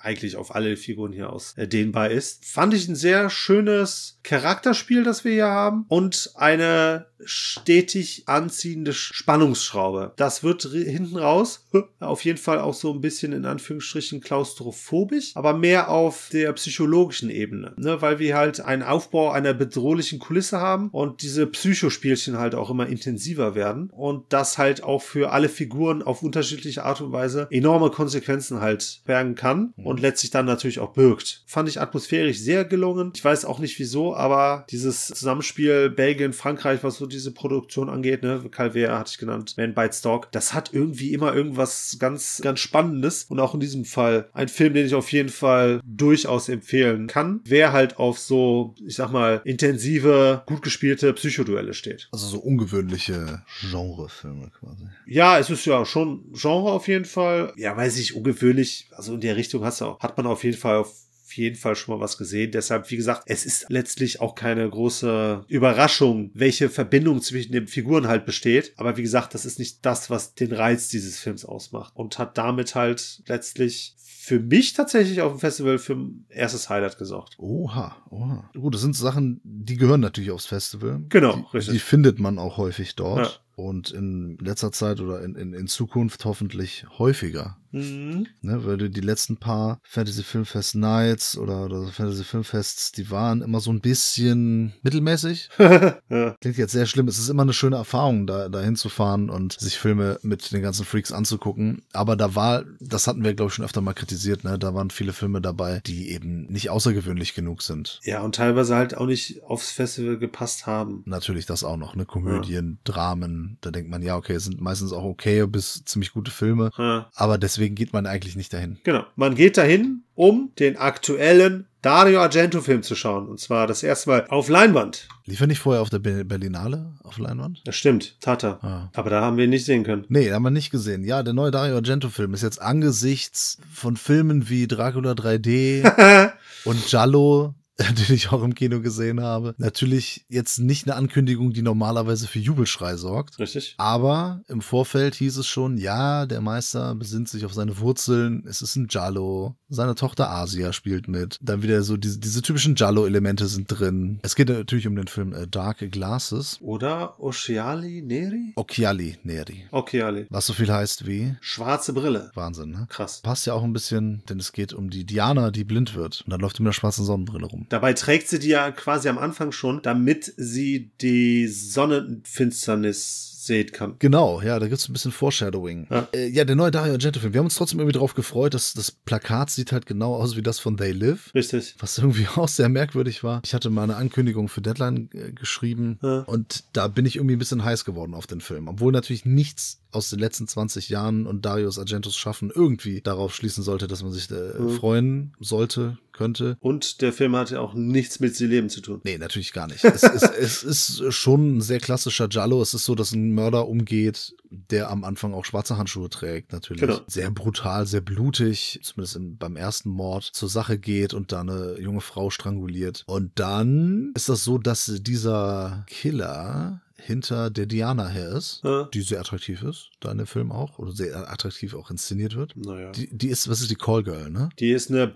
eigentlich auf alle Figuren hier aus äh, dehnbar ist. Fand ich ein sehr schönes Charakterspiel, das wir hier haben und eine stetig anziehende Spannungsschraube. Das wird hinten raus auf jeden Fall auch so ein bisschen in Anführungsstrichen klaustrophobisch, aber mehr auf der psychologischen Ebene, ne? weil wir halt einen Aufbau einer bedrohlichen Kulisse haben und diese Psychospielchen halt auch immer intensiver werden und das halt auch für alle Figuren auf unterschiedliche Art und Weise enorme Konsequenzen halt bergen kann. Und letztlich dann natürlich auch birgt. Fand ich atmosphärisch sehr gelungen. Ich weiß auch nicht wieso, aber dieses Zusammenspiel Belgien, Frankreich, was so diese Produktion angeht, ne, Calvert hatte ich genannt, Man Bites Dog, das hat irgendwie immer irgendwas ganz, ganz Spannendes und auch in diesem Fall ein Film, den ich auf jeden Fall durchaus empfehlen kann, wer halt auf so, ich sag mal, intensive, gut gespielte Psychoduelle steht. Also so ungewöhnliche Genrefilme quasi. Ja, es ist ja schon Genre auf jeden Fall. Ja, weiß ich, ungewöhnlich, also in der Richtung hast du, hat man auf jeden Fall auf jeden Fall schon mal was gesehen. Deshalb, wie gesagt, es ist letztlich auch keine große Überraschung, welche Verbindung zwischen den Figuren halt besteht. Aber wie gesagt, das ist nicht das, was den Reiz dieses Films ausmacht. Und hat damit halt letztlich für mich tatsächlich auf dem Festival für ein erstes Highlight gesorgt. Oha, oha. Gut, das sind Sachen, die gehören natürlich aufs Festival. Genau, die, richtig. Die findet man auch häufig dort. Ja und in letzter Zeit oder in, in, in Zukunft hoffentlich häufiger. Mhm. Ne, weil die letzten paar Fantasy Filmfest Nights oder, oder Fantasy Filmfests, die waren immer so ein bisschen mittelmäßig. [laughs] ja. Klingt jetzt sehr schlimm. Es ist immer eine schöne Erfahrung, da, da hinzufahren und sich Filme mit den ganzen Freaks anzugucken. Aber da war, das hatten wir, glaube ich, schon öfter mal kritisiert, ne? Da waren viele Filme dabei, die eben nicht außergewöhnlich genug sind. Ja, und teilweise halt auch nicht aufs Festival gepasst haben. Natürlich das auch noch, ne? Komödien, ja. Dramen, da denkt man, ja, okay, es sind meistens auch okay bis ziemlich gute Filme. Ja. Aber deswegen geht man eigentlich nicht dahin. Genau. Man geht dahin, um den aktuellen Dario Argento-Film zu schauen. Und zwar das erste Mal auf Leinwand. Lief er nicht vorher auf der Berlinale auf Leinwand? Das stimmt, tat er. Ah. Aber da haben wir ihn nicht sehen können. Nee, da haben wir nicht gesehen. Ja, der neue Dario Argento-Film ist jetzt angesichts von Filmen wie Dracula 3D [laughs] und Giallo [laughs] den ich auch im Kino gesehen habe. Natürlich jetzt nicht eine Ankündigung, die normalerweise für Jubelschrei sorgt. Richtig. Aber im Vorfeld hieß es schon, ja, der Meister besinnt sich auf seine Wurzeln. Es ist ein Jallo. Seine Tochter Asia spielt mit. Dann wieder so diese, diese typischen Jallo-Elemente sind drin. Es geht natürlich um den Film äh, Dark Glasses. Oder Occhiali Neri? Occhiali Neri. Occhiali. Was so viel heißt wie? Schwarze Brille. Wahnsinn, ne? Krass. Passt ja auch ein bisschen, denn es geht um die Diana, die blind wird. Und dann läuft immer eine schwarze Sonnenbrille rum. Dabei trägt sie die ja quasi am Anfang schon, damit sie die Sonnenfinsternis seht kann. Genau, ja, da gibt es ein bisschen Foreshadowing. Ja. Äh, ja, der neue Dario Argento-Film. Wir haben uns trotzdem irgendwie darauf gefreut, dass das Plakat sieht halt genau aus wie das von They Live. Richtig. Was irgendwie [laughs] auch sehr merkwürdig war. Ich hatte mal eine Ankündigung für Deadline äh, geschrieben ja. und da bin ich irgendwie ein bisschen heiß geworden auf den Film. Obwohl natürlich nichts aus den letzten 20 Jahren und Darius Argentos Schaffen irgendwie darauf schließen sollte, dass man sich äh, mhm. freuen sollte, könnte. Und der Film hatte auch nichts mit sie leben zu tun. Nee, natürlich gar nicht. es, ist, [laughs] es ist schon ein sehr klassischer Jallo. Es ist so, dass ein Mörder umgeht, der am Anfang auch schwarze Handschuhe trägt, natürlich. Genau. Sehr brutal, sehr blutig, zumindest in, beim ersten Mord zur Sache geht und da eine junge Frau stranguliert. Und dann ist das so, dass dieser Killer hinter der Diana her ist, ja. die sehr attraktiv ist, da in dem Film auch, oder sehr attraktiv auch inszeniert wird. Naja. Die, die ist, was ist die Callgirl, ne? Die ist eine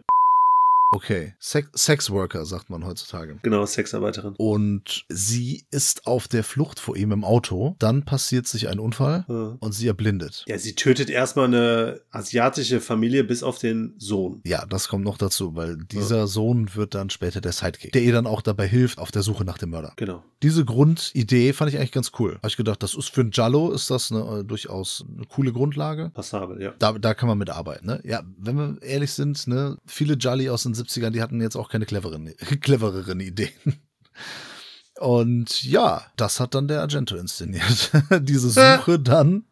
Okay, Sex Sexworker sagt man heutzutage. Genau, Sexarbeiterin. Und sie ist auf der Flucht vor ihm im Auto. Dann passiert sich ein Unfall ja. und sie erblindet. Ja, sie tötet erstmal eine asiatische Familie bis auf den Sohn. Ja, das kommt noch dazu, weil dieser ja. Sohn wird dann später der Sidekick, der ihr dann auch dabei hilft auf der Suche nach dem Mörder. Genau. Diese Grundidee fand ich eigentlich ganz cool. Habe ich gedacht, das ist für ein Jallo ist das eine, äh, durchaus eine coole Grundlage. Passabel, ja. Da, da kann man mitarbeiten, ne? Ja, wenn wir ehrlich sind, ne, viele Jolly aus den 70ern, die hatten jetzt auch keine cleveren, [laughs] clevereren Ideen. Und ja, das hat dann der Argento inszeniert. [laughs] Diese Suche dann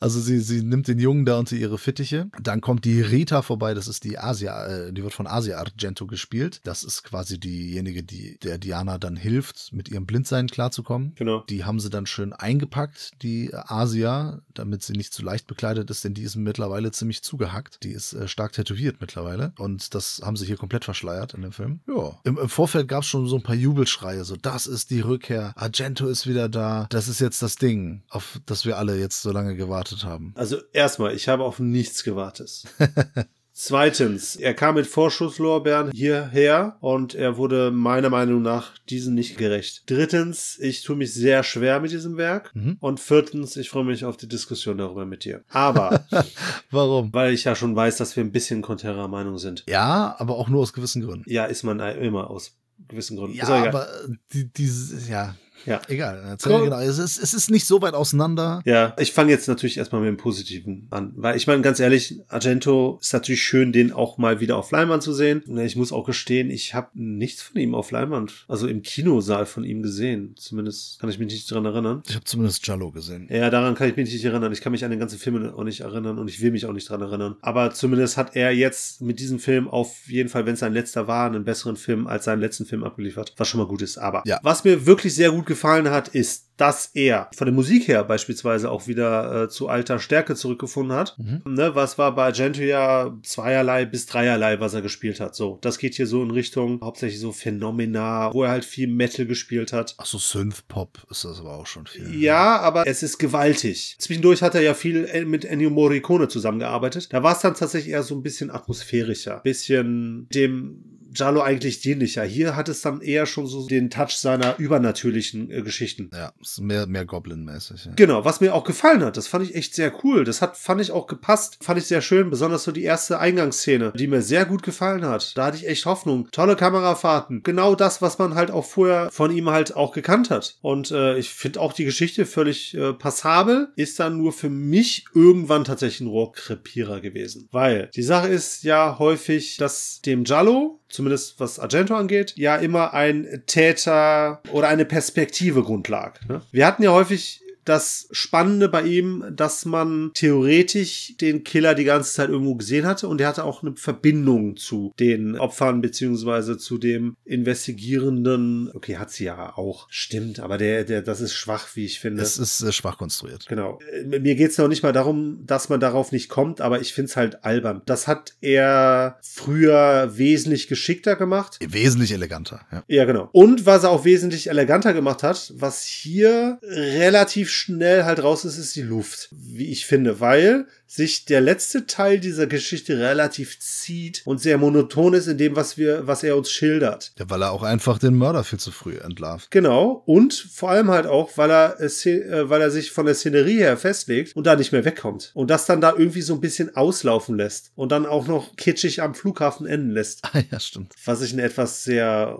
also sie, sie nimmt den Jungen da unter ihre Fittiche. Dann kommt die Rita vorbei, das ist die Asia, äh, die wird von Asia Argento gespielt. Das ist quasi diejenige, die der Diana dann hilft, mit ihrem Blindsein klarzukommen. Genau. Die haben sie dann schön eingepackt, die Asia, damit sie nicht zu leicht bekleidet ist, denn die ist mittlerweile ziemlich zugehackt. Die ist äh, stark tätowiert mittlerweile. Und das haben sie hier komplett verschleiert in dem Film. Ja. Im, im Vorfeld gab es schon so ein paar Jubelschreie, so das ist die Rückkehr. Argento ist wieder da. Das ist jetzt das Ding, auf das wir alle jetzt so lange gewartet haben. Also erstmal, ich habe auf nichts gewartet. [laughs] Zweitens, er kam mit Vorschusslorbeeren hierher und er wurde meiner Meinung nach diesen nicht gerecht. Drittens, ich tue mich sehr schwer mit diesem Werk. Mhm. Und viertens, ich freue mich auf die Diskussion darüber mit dir. Aber, [laughs] Warum? weil ich ja schon weiß, dass wir ein bisschen konträrer Meinung sind. Ja, aber auch nur aus gewissen Gründen. Ja, ist man immer aus gewissen Gründen. Ja, aber die, diese, ja, Ja. egal. Erzähl Cool. genau. Es ist, es ist nicht so weit auseinander. Ja, ich fange jetzt natürlich erstmal mit dem Positiven an. Weil ich meine, ganz ehrlich, Argento ist natürlich schön, den auch mal wieder auf Leinwand zu sehen. Und Ich muss auch gestehen, ich habe nichts von ihm auf Leinwand, also im Kinosaal von ihm gesehen. Zumindest kann ich mich nicht dran erinnern. Ich habe zumindest Jallo gesehen. Ja, daran kann ich mich nicht erinnern. Ich kann mich an den ganzen Film auch nicht erinnern und ich will mich auch nicht dran erinnern. Aber zumindest hat er jetzt mit diesem Film auf jeden Fall, wenn es sein letzter war, einen besseren Film als seinen letzten Film abgeliefert, was schon mal gut ist. Aber Ja. was mir wirklich sehr gut gefallen hat, ist, dass er von der Musik her beispielsweise auch wieder äh, zu alter Stärke zurückgefunden hat. Mhm. Ne, was war bei Argento ja zweierlei bis dreierlei, was er gespielt hat. So, das geht hier so in Richtung hauptsächlich so Phänomena, wo er halt viel Metal gespielt hat. Ach so, Synth-Pop ist das aber auch schon viel. Ja, aber es ist gewaltig. Zwischendurch hat er ja viel mit Ennio Morricone zusammengearbeitet. Da war es dann tatsächlich eher so ein bisschen atmosphärischer, bisschen dem Giallo eigentlich dienlicher. Hier hat es dann eher schon so den Touch seiner übernatürlichen äh, Geschichten. Ja, mehr, mehr Goblin-mäßig. Ja. Genau, was mir auch gefallen hat, das fand ich echt sehr cool. Das hat, fand ich auch gepasst, fand ich sehr schön, besonders so die erste Eingangsszene, die mir sehr gut gefallen hat. Da hatte ich echt Hoffnung. Tolle Kamerafahrten. Genau das, was man halt auch vorher von ihm halt auch gekannt hat. Und äh, ich finde auch die Geschichte völlig äh, passabel, ist dann nur für mich irgendwann tatsächlich ein Rohrkrepierer gewesen. Weil die Sache ist ja häufig, dass dem Giallo zumindest was Argento angeht, ja immer ein Täter oder eine Perspektive grundlag. Ne? Wir hatten ja häufig das Spannende bei ihm, dass man theoretisch den Killer die ganze Zeit irgendwo gesehen hatte und er hatte auch eine Verbindung zu den Opfern beziehungsweise zu dem investigierenden. Okay, hat sie ja auch. Stimmt, aber der, der, das ist schwach, wie ich finde. Es ist äh, schwach konstruiert. Genau. Äh, Mir geht's noch nicht mal darum, dass man darauf nicht kommt, aber ich find's halt albern. Das hat er früher wesentlich geschickter gemacht. Wesentlich eleganter. Ja. Ja, genau. Und was er auch wesentlich eleganter gemacht hat, was hier relativ schnell halt raus ist, ist die Luft. Wie ich finde, weil sich der letzte Teil dieser Geschichte relativ zieht und sehr monoton ist in dem, was wir, was er uns schildert. ja, weil er auch einfach den Mörder viel zu früh entlarvt. Genau. Und vor allem halt auch, weil er, äh, äh, weil er sich von der Szenerie her festlegt und da nicht mehr wegkommt. Und das dann da irgendwie so ein bisschen auslaufen lässt. Und dann auch noch kitschig am Flughafen enden lässt. [laughs] Ah, ja, stimmt. Was ich einen etwas sehr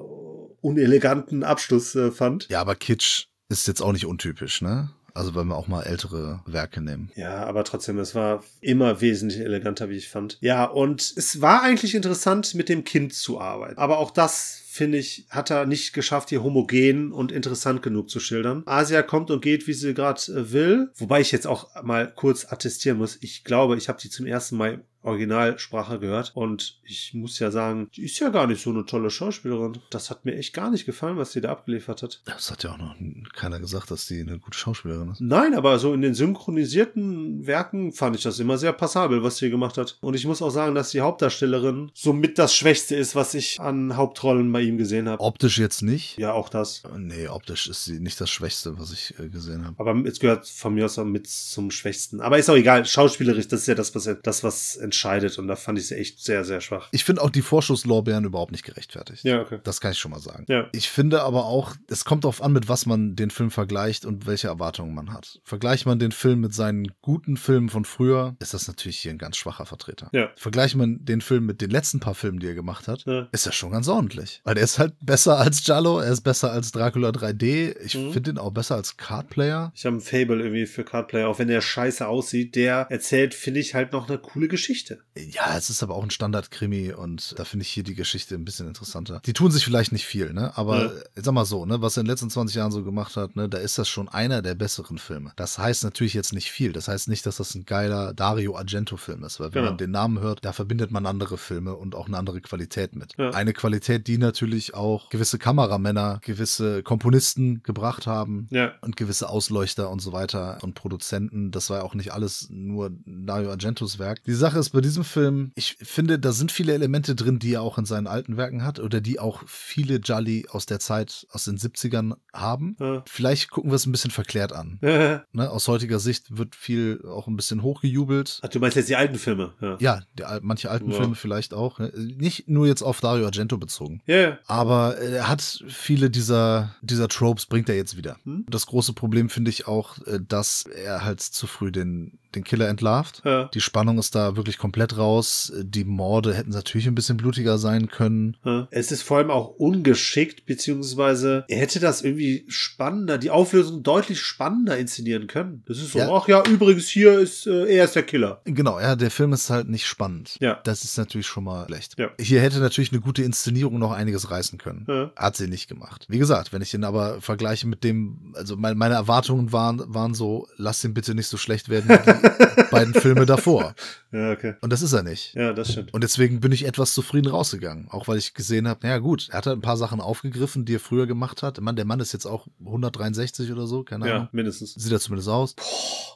uneleganten Abschluss äh, fand. Ja, aber Kitsch ist jetzt auch nicht untypisch, ne? Also wenn wir auch mal ältere Werke nehmen. Ja, aber trotzdem, es war immer wesentlich eleganter, wie ich fand. Ja, und es war eigentlich interessant, mit dem Kind zu arbeiten. Aber auch das, finde ich, hat er nicht geschafft, hier homogen und interessant genug zu schildern. Asia kommt und geht, wie sie gerade äh, will. Wobei ich jetzt auch mal kurz attestieren muss. Ich glaube, ich habe die zum ersten Mal Originalsprache gehört. Und ich muss ja sagen, die ist ja gar nicht so eine tolle Schauspielerin. Das hat mir echt gar nicht gefallen, was sie da abgeliefert hat. Das hat ja auch noch keiner gesagt, dass die eine gute Schauspielerin ist. Nein, aber so in den synchronisierten Werken fand ich das immer sehr passabel, was sie gemacht hat. Und ich muss auch sagen, dass die Hauptdarstellerin somit das Schwächste ist, was ich an Hauptrollen bei ihm gesehen habe. Optisch jetzt nicht. Ja, auch das. Nee, optisch ist sie nicht das Schwächste, was ich äh, gesehen habe. Aber es gehört von mir aus auch mit zum Schwächsten. Aber ist auch egal. Schauspielerisch, das ist ja das, was, das, was entscheidet. Und da fand ich sie echt sehr, sehr schwach. Ich finde auch die Vorschusslorbeeren überhaupt nicht gerechtfertigt. Ja, okay. Das kann ich schon mal sagen. Ja. Ich finde aber auch, es kommt darauf an, mit was man den Film vergleicht und welche Erwartungen man hat. Vergleicht man den Film mit seinen guten Filmen von früher, ist das natürlich hier ein ganz schwacher Vertreter. Ja. Vergleicht man den Film mit den letzten paar Filmen, die er gemacht hat, Ja. ist er schon ganz ordentlich. Weil er ist halt besser als Giallo, er ist besser als Dracula 3D. Ich Mhm. finde ihn auch besser als Card Player. Ich habe ein Fable irgendwie für Cardplayer, auch wenn der scheiße aussieht. Der erzählt, finde ich, halt noch eine coole Geschichte. Ja, es ist aber auch ein Standard-Krimi und da finde ich hier die Geschichte ein bisschen interessanter. Die tun sich vielleicht nicht viel, ne? Aber Ja. sag mal so, ne, was er in den letzten 20 Jahren so gemacht hat, ne, da ist das schon einer der besseren Filme. Das heißt natürlich jetzt nicht viel. Das heißt nicht, dass das ein geiler Dario Argento-Film ist, weil wenn Genau. man den Namen hört, da verbindet man andere Filme und auch eine andere Qualität mit. Ja. Eine Qualität, die natürlich auch gewisse Kameramänner, gewisse Komponisten gebracht haben Ja. und gewisse Ausleuchter und so weiter und Produzenten. Das war ja auch nicht alles nur Dario Argentos Werk. Die Sache ist bei diesem Film, ich finde, da sind viele Elemente drin, die er auch in seinen alten Werken hat oder die auch viele Jolly aus der Zeit, aus den 70ern haben. Ja. Vielleicht gucken wir es ein bisschen verklärt an. Ne? Aus heutiger Sicht wird viel auch ein bisschen hochgejubelt. Ach, du meinst jetzt die alten Filme? Ja. Ja, die, manche alten Ja. Filme vielleicht auch. ne? Nicht nur jetzt auf Dario Argento bezogen. Ja, ja. Aber äh, er hat viele dieser, dieser Tropes, bringt er jetzt wieder. Hm. Das große Problem finde ich auch, äh, dass er halt zu früh den, den Killer entlarvt. Ja. Die Spannung ist da wirklich komplett raus. Die Morde hätten natürlich ein bisschen blutiger sein können. Ja. Es ist vor allem auch ungeschickt, beziehungsweise er hätte das irgendwie spannender, die Auflösung deutlich spannender inszenieren können. Das ist so, Ja. ach ja, übrigens, hier ist, äh, er ist der Killer. Genau, ja, der Film ist halt nicht spannend. Ja. Das ist natürlich schon mal schlecht. Ja. Hier hätte natürlich eine gute Inszenierung noch einiges reißen können. Ja. Hat sie nicht gemacht. Wie gesagt, wenn ich den aber vergleiche mit dem, also mein, meine Erwartungen waren, waren so, lass den bitte nicht so schlecht werden wie die [laughs] beiden Filme davor. Ja, okay. Und das ist er nicht. Ja, das stimmt. Und deswegen bin ich etwas zufrieden rausgegangen. Auch weil ich gesehen habe, naja gut, er hat halt ein paar Sachen aufgegriffen, die er früher gemacht hat. Mann, der Mann ist jetzt auch 163 oder so, keine Ahnung. Ja, mindestens. Sieht er zumindest aus.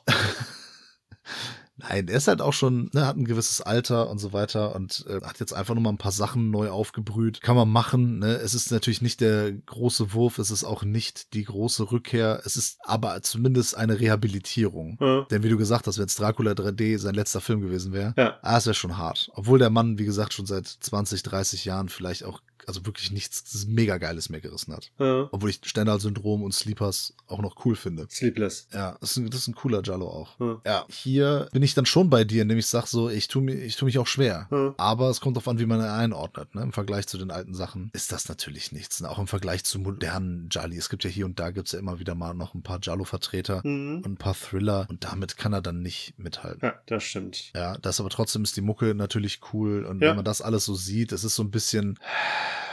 [laughs] Nein, er ist halt auch schon, ne, hat ein gewisses Alter und so weiter und äh, hat jetzt einfach nur mal ein paar Sachen neu aufgebrüht. Kann man machen, ne? Es ist natürlich nicht der große Wurf, es ist auch nicht die große Rückkehr, es ist aber zumindest eine Rehabilitierung. Ja. Denn wie du gesagt hast, wenn es Dracula 3D sein letzter Film gewesen wäre, Ja. ah, es wäre schon hart. Obwohl der Mann, wie gesagt, schon seit 20, 30 Jahren vielleicht auch, also wirklich nichts mega Geiles mehr gerissen hat. Ja. Obwohl ich Stendhal-Syndrom und Sleepers auch noch cool finde. Sleepless. Ja, das ist ein, das ist ein cooler Jallo auch. Ja. Ja, hier bin ich dann schon bei dir, indem ich sag so, ich tu, mir, ich tu mich auch schwer. Ja. Aber es kommt darauf an, wie man einordnet. Ne? Im Vergleich zu den alten Sachen ist das natürlich nichts. Ne? Auch im Vergleich zu modernen Jali. Es gibt ja hier und da gibt's ja immer wieder mal noch ein paar Jallo-Vertreter Mhm. und ein paar Thriller. Und damit kann er dann nicht mithalten. Ja, das stimmt. Ja, das aber trotzdem ist die Mucke natürlich cool. Und wenn man das alles so sieht, es ist so ein bisschen,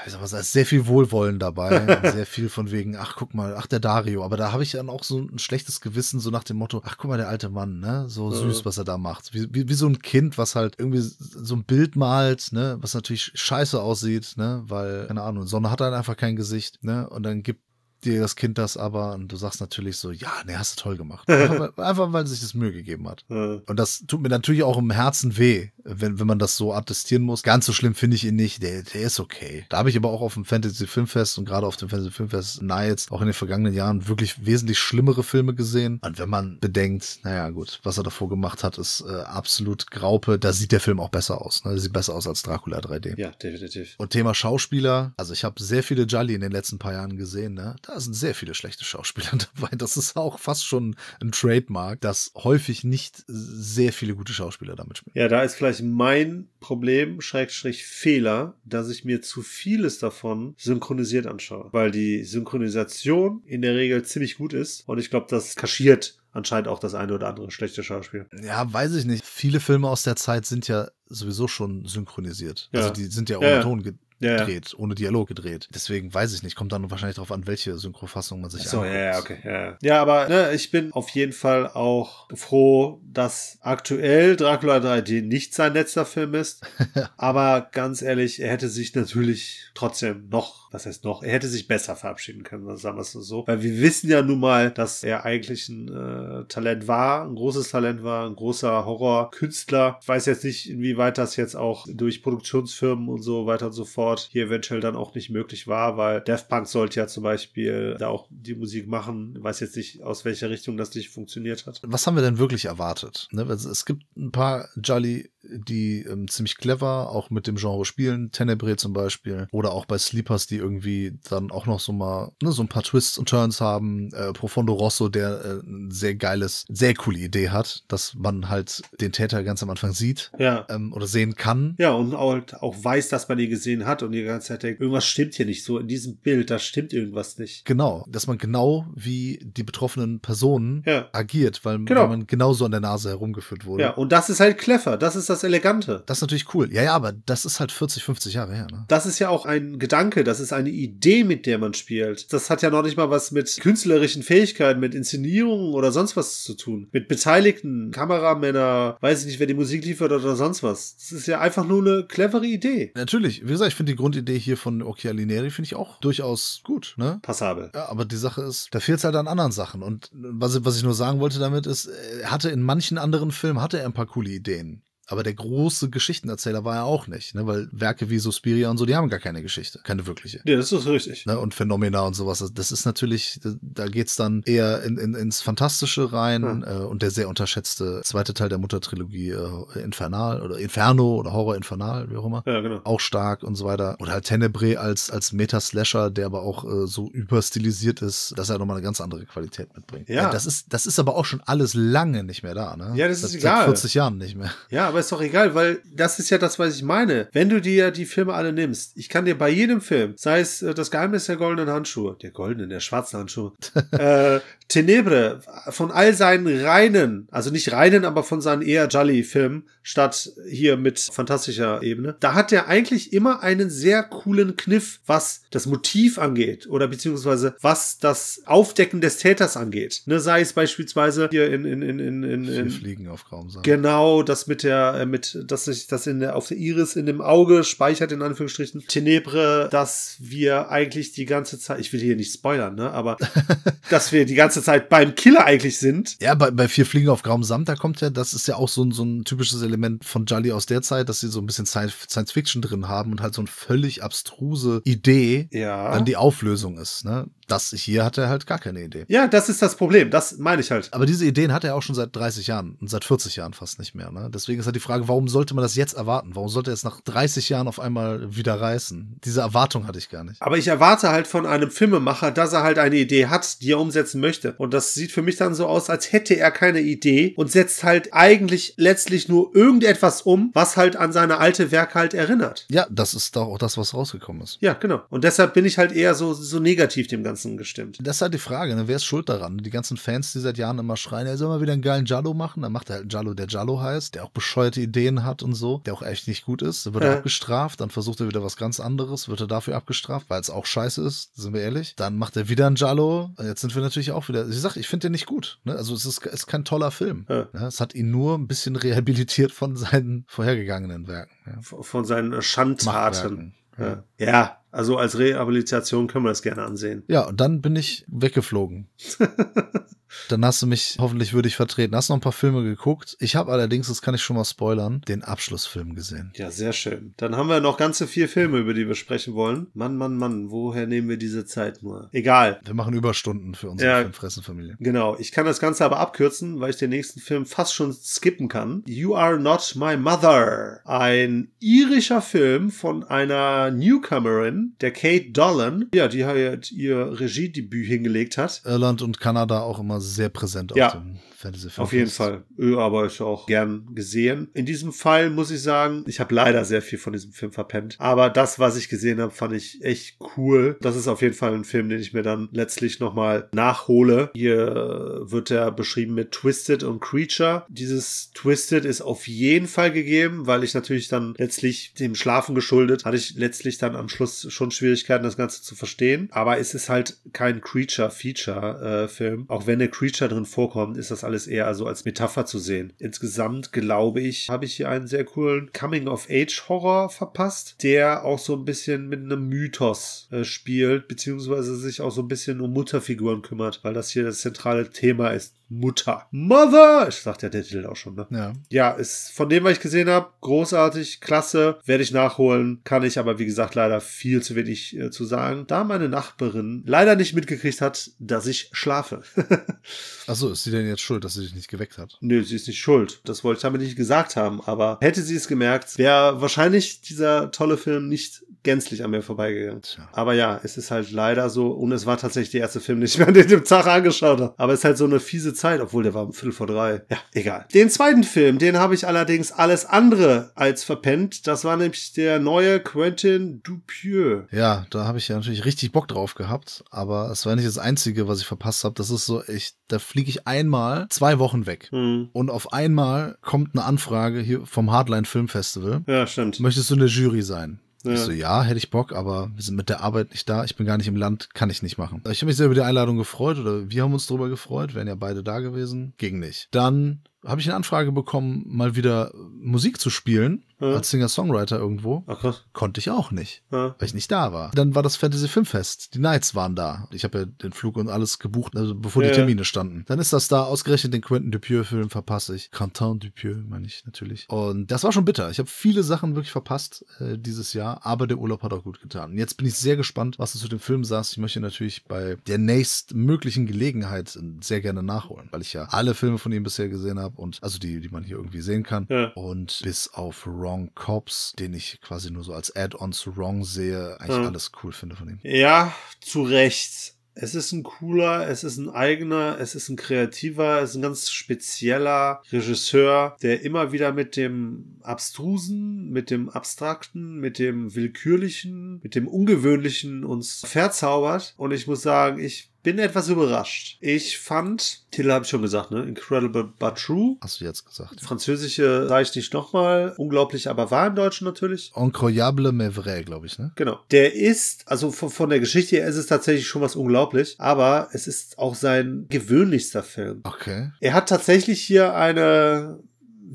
wie soll man sagen, es ist sehr viel Wohlwollen dabei. [laughs] sehr viel von wegen, ach guck mal, ach der Dario. Aber da habe ich dann auch so ein schlechtes Gewissen, so nach dem Motto, ach guck mal, der alte Mann, ne? So Ja. süß, was er da macht. Wie, wie, wie so ein Kind, was halt irgendwie so ein Bild malt, ne? Was natürlich scheiße aussieht, ne? Weil, keine Ahnung, Sonne hat halt einfach kein Gesicht, ne? Und dann gibt dir das Kind das aber und du sagst natürlich so, ja, ne, hast du toll gemacht. [laughs] Einfach, weil, einfach weil sich das Mühe gegeben hat. Ja. Und das tut mir natürlich auch im Herzen weh, wenn, wenn man das so attestieren muss. Ganz so schlimm finde ich ihn nicht. Der, der ist okay. Da habe ich aber auch auf dem Fantasy Filmfest und gerade auf dem Fantasy Filmfest Nights auch in den vergangenen Jahren wirklich wesentlich schlimmere Filme gesehen. Und wenn man bedenkt, naja gut, was er davor gemacht hat, ist äh, absolut Graupe. Da sieht der Film auch besser aus. Ne? Sieht besser aus als Dracula 3D. ja, definitiv. Und Thema Schauspieler, also ich habe sehr viele Jolly in den letzten paar Jahren gesehen, ne? Da sind sehr viele schlechte Schauspieler [laughs] dabei. Das ist auch fast schon ein Trademark, dass häufig nicht sehr viele gute Schauspieler damit spielen. Ja, da ist vielleicht mein Problem, Schrägstrich Fehler, dass ich mir zu vieles davon synchronisiert anschaue. Weil die Synchronisation in der Regel ziemlich gut ist und ich glaube, das kaschiert anscheinend auch das eine oder andere schlechte Schauspiel. Ja, weiß ich nicht. Viele Filme aus der Zeit sind ja sowieso schon synchronisiert. Ja. Also die sind ja ohne ja. Ton Ja, ja. ohne Dialog gedreht. Deswegen weiß ich nicht. Kommt dann wahrscheinlich darauf an, welche Synchrofassung man sich So, anguckt. ja, okay. Ja. ja aber ne, ich bin auf jeden Fall auch froh, dass aktuell Dracula 3D nicht sein letzter Film ist. [laughs] aber ganz ehrlich, er hätte sich natürlich trotzdem noch, was heißt noch, er hätte sich besser verabschieden können, sagen wir es so. Weil wir wissen ja nun mal, dass er eigentlich ein äh, Talent war, ein großes Talent war, ein großer Horrorkünstler. Ich weiß jetzt nicht, inwieweit das jetzt auch durch Produktionsfirmen und so weiter und so fort hier eventuell dann auch nicht möglich war, weil Daft Punk sollte ja zum Beispiel da auch die Musik machen. Ich weiß jetzt nicht, aus welcher Richtung das nicht funktioniert hat. Was haben wir denn wirklich erwartet? Ne? Es gibt ein paar Jolly, die ähm, ziemlich clever auch mit dem Genre spielen, Tenebrae zum Beispiel, oder auch bei Sleepers, die irgendwie dann auch noch so mal ne, so ein paar Twists und Turns haben. Äh, Profondo Rosso, der äh, ein sehr geiles, sehr coole Idee hat, dass man halt den Täter ganz am Anfang sieht Ja. ähm, oder sehen kann. Ja, und auch, auch weiß, dass man ihn gesehen hat und die ganze Zeit denkt, irgendwas stimmt hier nicht so. In diesem Bild, da stimmt irgendwas nicht. Genau, dass man genau wie die betroffenen Personen Ja. agiert, weil, Genau. weil man genauso an der Nase herumgeführt wurde. Ja, und das ist halt clever. Das ist das Elegante. Das ist natürlich cool. Ja, ja, aber das ist halt 40, 50 Jahre her, ne? Das ist ja auch ein Gedanke, das ist eine Idee, mit der man spielt. Das hat ja noch nicht mal was mit künstlerischen Fähigkeiten, mit Inszenierungen oder sonst was zu tun. Mit Beteiligten, Kameramänner, weiß ich nicht, wer die Musik liefert oder sonst was. Das ist ja einfach nur eine clevere Idee. Natürlich, wie gesagt, ich finde die Grundidee hier von Occhialineri finde ich auch durchaus gut, ne? Passabel. Ja, aber die Sache ist, da fehlt es halt an anderen Sachen. Und was, was ich nur sagen wollte damit ist, er hatte in manchen anderen Filmen hatte er ein paar coole Ideen. Aber der große Geschichtenerzähler war er auch nicht, ne? weil Werke wie Suspiria und so, die haben gar keine Geschichte, keine wirkliche. Ja, das ist richtig. Ne? Und Phänomena und sowas, das ist natürlich, da geht's dann eher in, in, ins Fantastische rein äh, und der sehr unterschätzte zweite Teil der Muttertrilogie äh, Infernal oder Inferno oder Horror Infernal, wie auch immer. Ja, genau. Auch stark und so weiter. Oder halt Tenebrae als, als Meta-Slasher, der aber auch äh, so überstilisiert ist, dass er nochmal eine ganz andere Qualität mitbringt. Ja. Äh, das, ist, das ist aber auch schon alles lange nicht mehr da. Ne? Ja, das ist seit, egal. Seit 40 Jahren nicht mehr. Ja, aber ist doch egal, weil das ist ja das, was ich meine. Wenn du dir die Filme alle nimmst, ich kann dir bei jedem Film, sei es äh, das Geheimnis der goldenen Handschuhe, der goldenen, der schwarzen Handschuhe, [laughs] äh, Tenebre, von all seinen reinen, also nicht reinen, aber von seinen eher Jolly-Filmen, statt hier mit fantastischer Ebene, da hat er eigentlich immer einen sehr coolen Kniff, was das Motiv angeht oder beziehungsweise was das Aufdecken des Täters angeht. Ne, sei es beispielsweise hier in, in, in, in, in, in Fliegen auf Graum sagen. Genau, das mit der, äh, mit, dass sich das in der, auf der Iris in dem Auge speichert, in Anführungsstrichen. Tenebre, dass wir eigentlich die ganze Zeit, ich will hier nicht spoilern, ne, aber [laughs] dass wir die ganze Zeit beim Killer eigentlich sind. Ja, bei, bei Vier Fliegen auf grauem Samt, da kommt ja, das ist ja auch so ein, so ein typisches Element von Jolly aus der Zeit, dass sie so ein bisschen Science Science Fiction drin haben und halt so eine völlig abstruse Idee Ja. dann die Auflösung ist. Ne? Das hier hat er halt gar keine Idee. Ja, das ist das Problem. Das meine ich halt. Aber diese Ideen hat er auch schon seit 30 Jahren und seit 40 Jahren fast nicht mehr. Ne? Deswegen ist halt die Frage, warum sollte man das jetzt erwarten? Warum sollte er es nach 30 Jahren auf einmal wieder reißen? Diese Erwartung hatte ich gar nicht. Aber ich erwarte halt von einem Filmemacher, dass er halt eine Idee hat, die er umsetzen möchte. Und das sieht für mich dann so aus, als hätte er keine Idee und setzt halt eigentlich letztlich nur irgendetwas um, was halt an seine alte Werke halt erinnert. Ja, das ist doch auch das, was rausgekommen ist. Ja, genau. Und deshalb bin ich halt eher so, so negativ dem Ganzen gestimmt. Das ist halt die Frage, ne? wer ist schuld daran? Die ganzen Fans, die seit Jahren immer schreien, er soll mal wieder einen geilen Jallo machen. Dann macht er halt einen Jallo, der Jallo heißt, der auch bescheuerte Ideen hat und so, der auch echt nicht gut ist. Dann wird Ja. er abgestraft, dann versucht er wieder was ganz anderes, wird er dafür abgestraft, weil es auch scheiße ist, sind wir ehrlich. Dann macht er wieder einen Jallo. Jetzt sind wir natürlich auch wieder, ich sag, ich finde den nicht gut. Ne? Also es ist, ist kein toller Film. Ja. Ne? Es hat ihn nur ein bisschen rehabilitiert von seinen vorhergegangenen Werken. Ja. Von seinen Schandtaten. Ja. ja, also als Rehabilitation können wir das gerne ansehen. Ja, und dann bin ich weggeflogen. [laughs] dann hast du mich hoffentlich würdig vertreten. Hast noch ein paar Filme geguckt. Ich habe allerdings, das kann ich schon mal spoilern, den Abschlussfilm gesehen. Ja, sehr schön. Dann haben wir noch ganze vier Filme, über die wir sprechen wollen. Mann, Mann, Mann, woher nehmen wir diese Zeit nur? Egal. Wir machen Überstunden für unsere Ja. Filmfressenfamilie. Genau, ich kann das Ganze aber abkürzen, weil ich den nächsten Film fast schon skippen kann. You Are Not My Mother. Ein irischer Film von einer Newcomerin, der Kate Dolan. Ja, die halt ihr Regiedebüt hingelegt hat. Irland und Kanada auch immer sehr präsent Ja. Auf dem Fantasy-Film. Auf jeden Fall. Ö, aber ich auch gern gesehen. In diesem Fall muss ich sagen, ich habe leider sehr viel von diesem Film verpennt. Aber das, was ich gesehen habe, fand ich echt cool. Das ist auf jeden Fall ein Film, den ich mir dann letztlich nochmal nachhole. Hier wird er beschrieben mit Twisted und Creature. Dieses Twisted ist auf jeden Fall gegeben, weil ich natürlich dann letztlich dem Schlafen geschuldet, hatte ich letztlich dann am Schluss schon Schwierigkeiten, das Ganze zu verstehen. Aber es ist halt kein Creature-Feature-Film. Auch wenn der Creature drin vorkommt, ist das alles eher also als Metapher zu sehen. Insgesamt glaube ich, habe ich hier einen sehr coolen Coming-of-Age-Horror verpasst, der auch so ein bisschen mit einem Mythos äh, spielt, beziehungsweise sich auch so ein bisschen um Mutterfiguren kümmert, weil das hier das zentrale Thema ist. Mutter. Mother! Ich sagt ja der Titel auch schon, ne? Ja. Ja, ist von dem, was ich gesehen habe, großartig, klasse, werde ich nachholen, kann ich aber wie gesagt leider viel zu wenig äh, zu sagen, da meine Nachbarin leider nicht mitgekriegt hat, dass ich schlafe. [laughs] Achso, ist sie denn jetzt schuld, dass sie dich nicht geweckt hat? Nö, sie ist nicht schuld. Das wollte ich damit nicht gesagt haben, aber hätte sie es gemerkt, wäre wahrscheinlich dieser tolle Film nicht gänzlich an mir vorbeigegangen. Tja. Aber ja, es ist halt leider so, und es war tatsächlich der erste Film, den ich mir an dem Tag angeschaut habe. Aber es ist halt so eine fiese Zeit, obwohl der war um Viertel vor drei. Ja, egal. Den zweiten Film, den habe ich allerdings alles andere als verpennt. Das war nämlich der neue Quentin Dupieux. Ja, da habe ich ja natürlich richtig Bock drauf gehabt, aber es war nicht das Einzige, was ich verpasst habe. Das ist so, ich, da fliege ich einmal zwei Wochen weg. Hm. Und auf einmal kommt eine Anfrage hier vom Hardline Film Festival. Ja, stimmt. Möchtest du in der Jury sein? Ja. Ich so, ja, hätte ich Bock, aber wir sind mit der Arbeit nicht da. Ich bin gar nicht im Land, kann ich nicht machen. Ich habe mich sehr über die Einladung gefreut oder wir haben uns darüber gefreut, wären ja beide da gewesen. Ging nicht. Dann habe ich eine Anfrage bekommen, mal wieder Musik zu spielen Ja. als Singer-Songwriter irgendwo. Ach krass. Konnte ich auch nicht, Ja. weil ich nicht da war. Dann war das Fantasy Filmfest. Die Nights waren da. Ich habe ja den Flug und alles gebucht, also bevor Ja. die Termine standen. Dann ist das da. Ausgerechnet den Quentin Dupieux-Film verpasse ich. Quentin Dupieux meine ich natürlich. Und das war schon bitter. Ich habe viele Sachen wirklich verpasst äh, dieses Jahr, aber der Urlaub hat auch gut getan. Und jetzt bin ich sehr gespannt, was du zu dem Film sagst. Ich möchte natürlich bei der nächstmöglichen Gelegenheit sehr gerne nachholen, weil ich ja alle Filme von ihm bisher gesehen habe und also die, die man hier irgendwie sehen kann. Ja. Und bis auf Wrong Cops, den ich quasi nur so als Add-on zu Wrong sehe, eigentlich Ja. alles cool finde von ihm. Ja, zu Recht. Es ist ein cooler, es ist ein eigener, es ist ein kreativer, es ist ein ganz spezieller Regisseur, der immer wieder mit dem Abstrusen, mit dem Abstrakten, mit dem Willkürlichen, mit dem Ungewöhnlichen uns verzaubert. Und ich muss sagen, ich bin etwas überrascht. Ich fand, Titel habe ich schon gesagt, ne? Incredible but True. Hast du jetzt gesagt. Französische sage ich nicht nochmal. Unglaublich, aber wahr im Deutschen natürlich. Incroyable mais vrai, glaube ich, ne? Genau. Der ist, also von, von der Geschichte her ist es tatsächlich schon was unglaublich, aber es ist auch sein gewöhnlichster Film. Okay. Er hat tatsächlich hier eine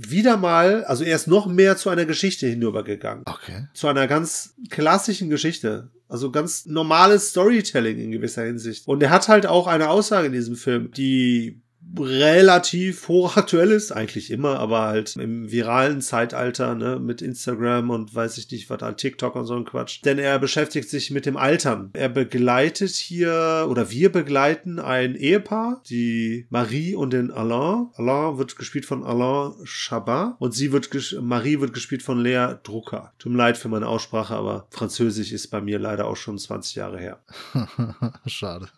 wieder mal, also er ist noch mehr zu einer Geschichte hinübergegangen. Okay. Zu einer ganz klassischen Geschichte. Also ganz normales Storytelling in gewisser Hinsicht. Und er hat halt auch eine Aussage in diesem Film, die relativ hochaktuell ist, eigentlich immer, aber halt im viralen Zeitalter, ne, mit Instagram und weiß ich nicht, was an TikTok und so ein Quatsch. Denn er beschäftigt sich mit dem Altern. Er begleitet hier, oder wir begleiten ein Ehepaar, die Marie und den Alain. Alain wird gespielt von Alain Chabat und sie wird, Marie wird gespielt von Lea Drucker. Tut mir leid für meine Aussprache, aber Französisch ist bei mir leider auch schon 20 Jahre her. [laughs] Schade.